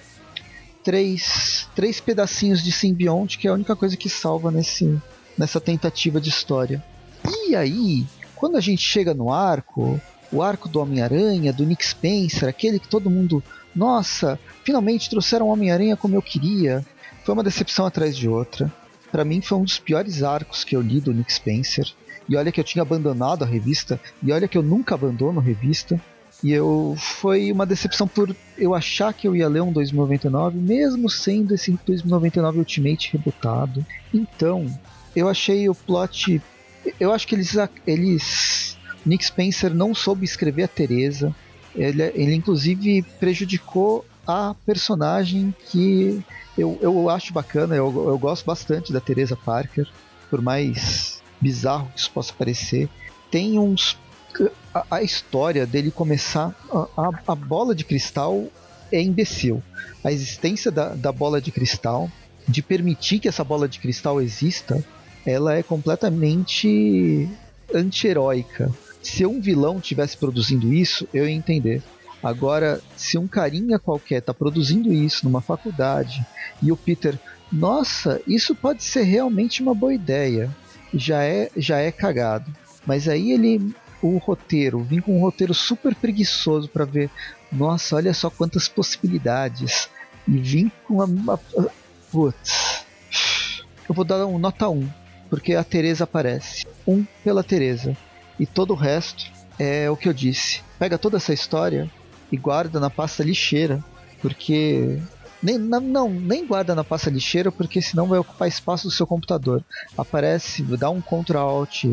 Três, três pedacinhos de simbionte, que é a única coisa que salva nesse, nessa tentativa de história. E aí, quando a gente chega no arco, o arco do Homem-Aranha, do Nick Spencer, aquele que todo mundo. Nossa, finalmente trouxeram o Homem-Aranha como eu queria. Foi uma decepção atrás de outra. Para mim foi um dos piores arcos que eu li do Nick Spencer. E olha que eu tinha abandonado a revista, e olha que eu nunca abandono revista. E eu foi uma decepção por eu achar que eu ia ler um 2099, mesmo sendo esse 2099 Ultimate rebutado. Então, eu achei o plot. Eu acho que eles. eles Nick Spencer não soube escrever a Teresa. Ele, ele inclusive prejudicou a personagem que eu, eu acho bacana, eu, eu gosto bastante da Teresa Parker, por mais bizarro que isso possa parecer. Tem uns. A, a história dele começar. A, a, bola de cristal é imbecil. A existência da, da bola de cristal, de permitir que essa bola de cristal exista, ela é completamente anti-heróica. Se um vilão tivesse produzindo isso, eu ia entender. Agora, se um carinha qualquer está produzindo isso numa faculdade e o Peter, nossa, isso pode ser realmente uma boa ideia, já é, já é cagado. Mas aí ele, o roteiro, vim com um roteiro super preguiçoso para ver, nossa, olha só quantas possibilidades. E vim com uma, uma putz. Eu vou dar um nota 1, porque a Teresa aparece. Um pela Teresa. E todo o resto é o que eu disse. Pega toda essa história e guarda na pasta lixeira, porque nem, não, nem guarda na pasta lixeira, porque senão vai ocupar espaço do seu computador. Aparece, dá um Ctrl Alt,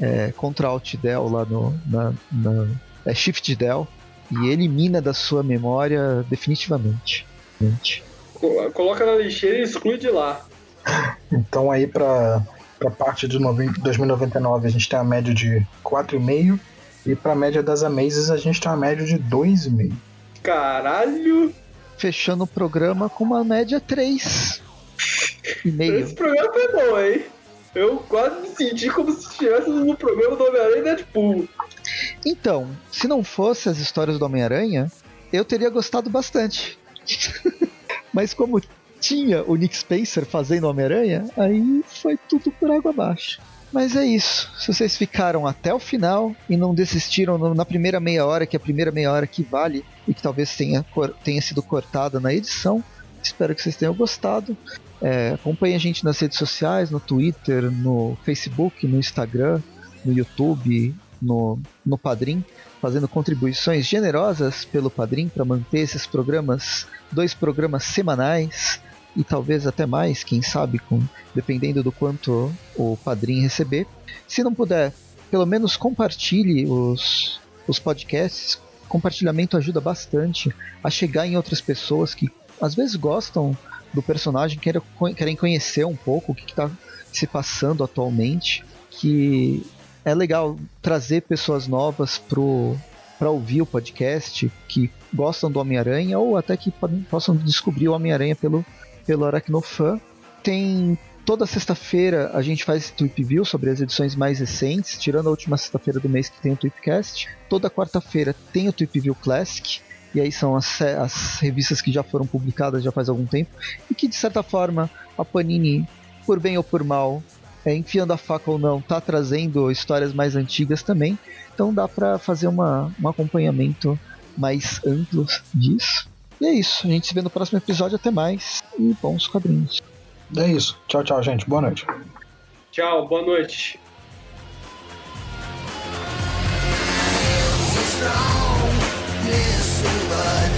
é, Ctrl Alt Del lá no na, na é Shift Del e elimina da sua memória definitivamente. Coloca na lixeira e exclui de lá. Então aí para para parte de 90, 2099 a gente tem a média de 4,5 e pra média das Amazes a gente tem uma média de 2,5. Caralho! Fechando o programa com uma média 3. E meio. Esse programa foi bom, hein? Eu quase me senti como se estivesse no programa do Homem-Aranha e Deadpool. Então, se não fosse as histórias do Homem-Aranha, eu teria gostado bastante. Mas como tinha o Nick Spencer fazendo Homem-Aranha, aí foi tudo por água abaixo. Mas é isso. Se vocês ficaram até o final e não desistiram na primeira meia hora, que é a primeira meia hora que vale e que talvez tenha, tenha sido cortada na edição, espero que vocês tenham gostado. É, acompanhe a gente nas redes sociais, no Twitter, no Facebook, no Instagram, no YouTube, no, no Padrim, fazendo contribuições generosas pelo Padrim para manter esses programas, dois programas semanais e talvez até mais, quem sabe, com, dependendo do quanto o padrinho receber. Se não puder, pelo menos compartilhe os, os podcasts. Compartilhamento ajuda bastante a chegar em outras pessoas que às vezes gostam do personagem, querem, querem conhecer um pouco o que está se passando atualmente. Que é legal trazer pessoas novas para ouvir o podcast, que gostam do Homem-Aranha ou até que possam descobrir o Homem-Aranha pelo, pelo Aracnofan. Tem toda sexta-feira a gente faz Tweep View sobre as edições mais recentes, tirando a última sexta-feira do mês que tem o Tweepcast. Toda quarta-feira tem o Tweep View Classic, e aí são as, as, revistas que já foram publicadas já faz algum tempo, e que de certa forma a Panini, por bem ou por mal, é, enfiando a faca ou não, tá trazendo histórias mais antigas também, então dá para fazer uma, um acompanhamento mais amplo disso. E é isso. A gente se vê no próximo episódio. Até mais. E bons quadrinhos. É isso. Tchau, tchau, gente. Boa noite. Tchau, boa noite. good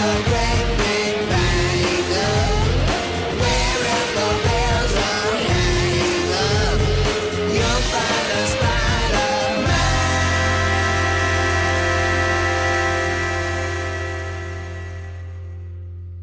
so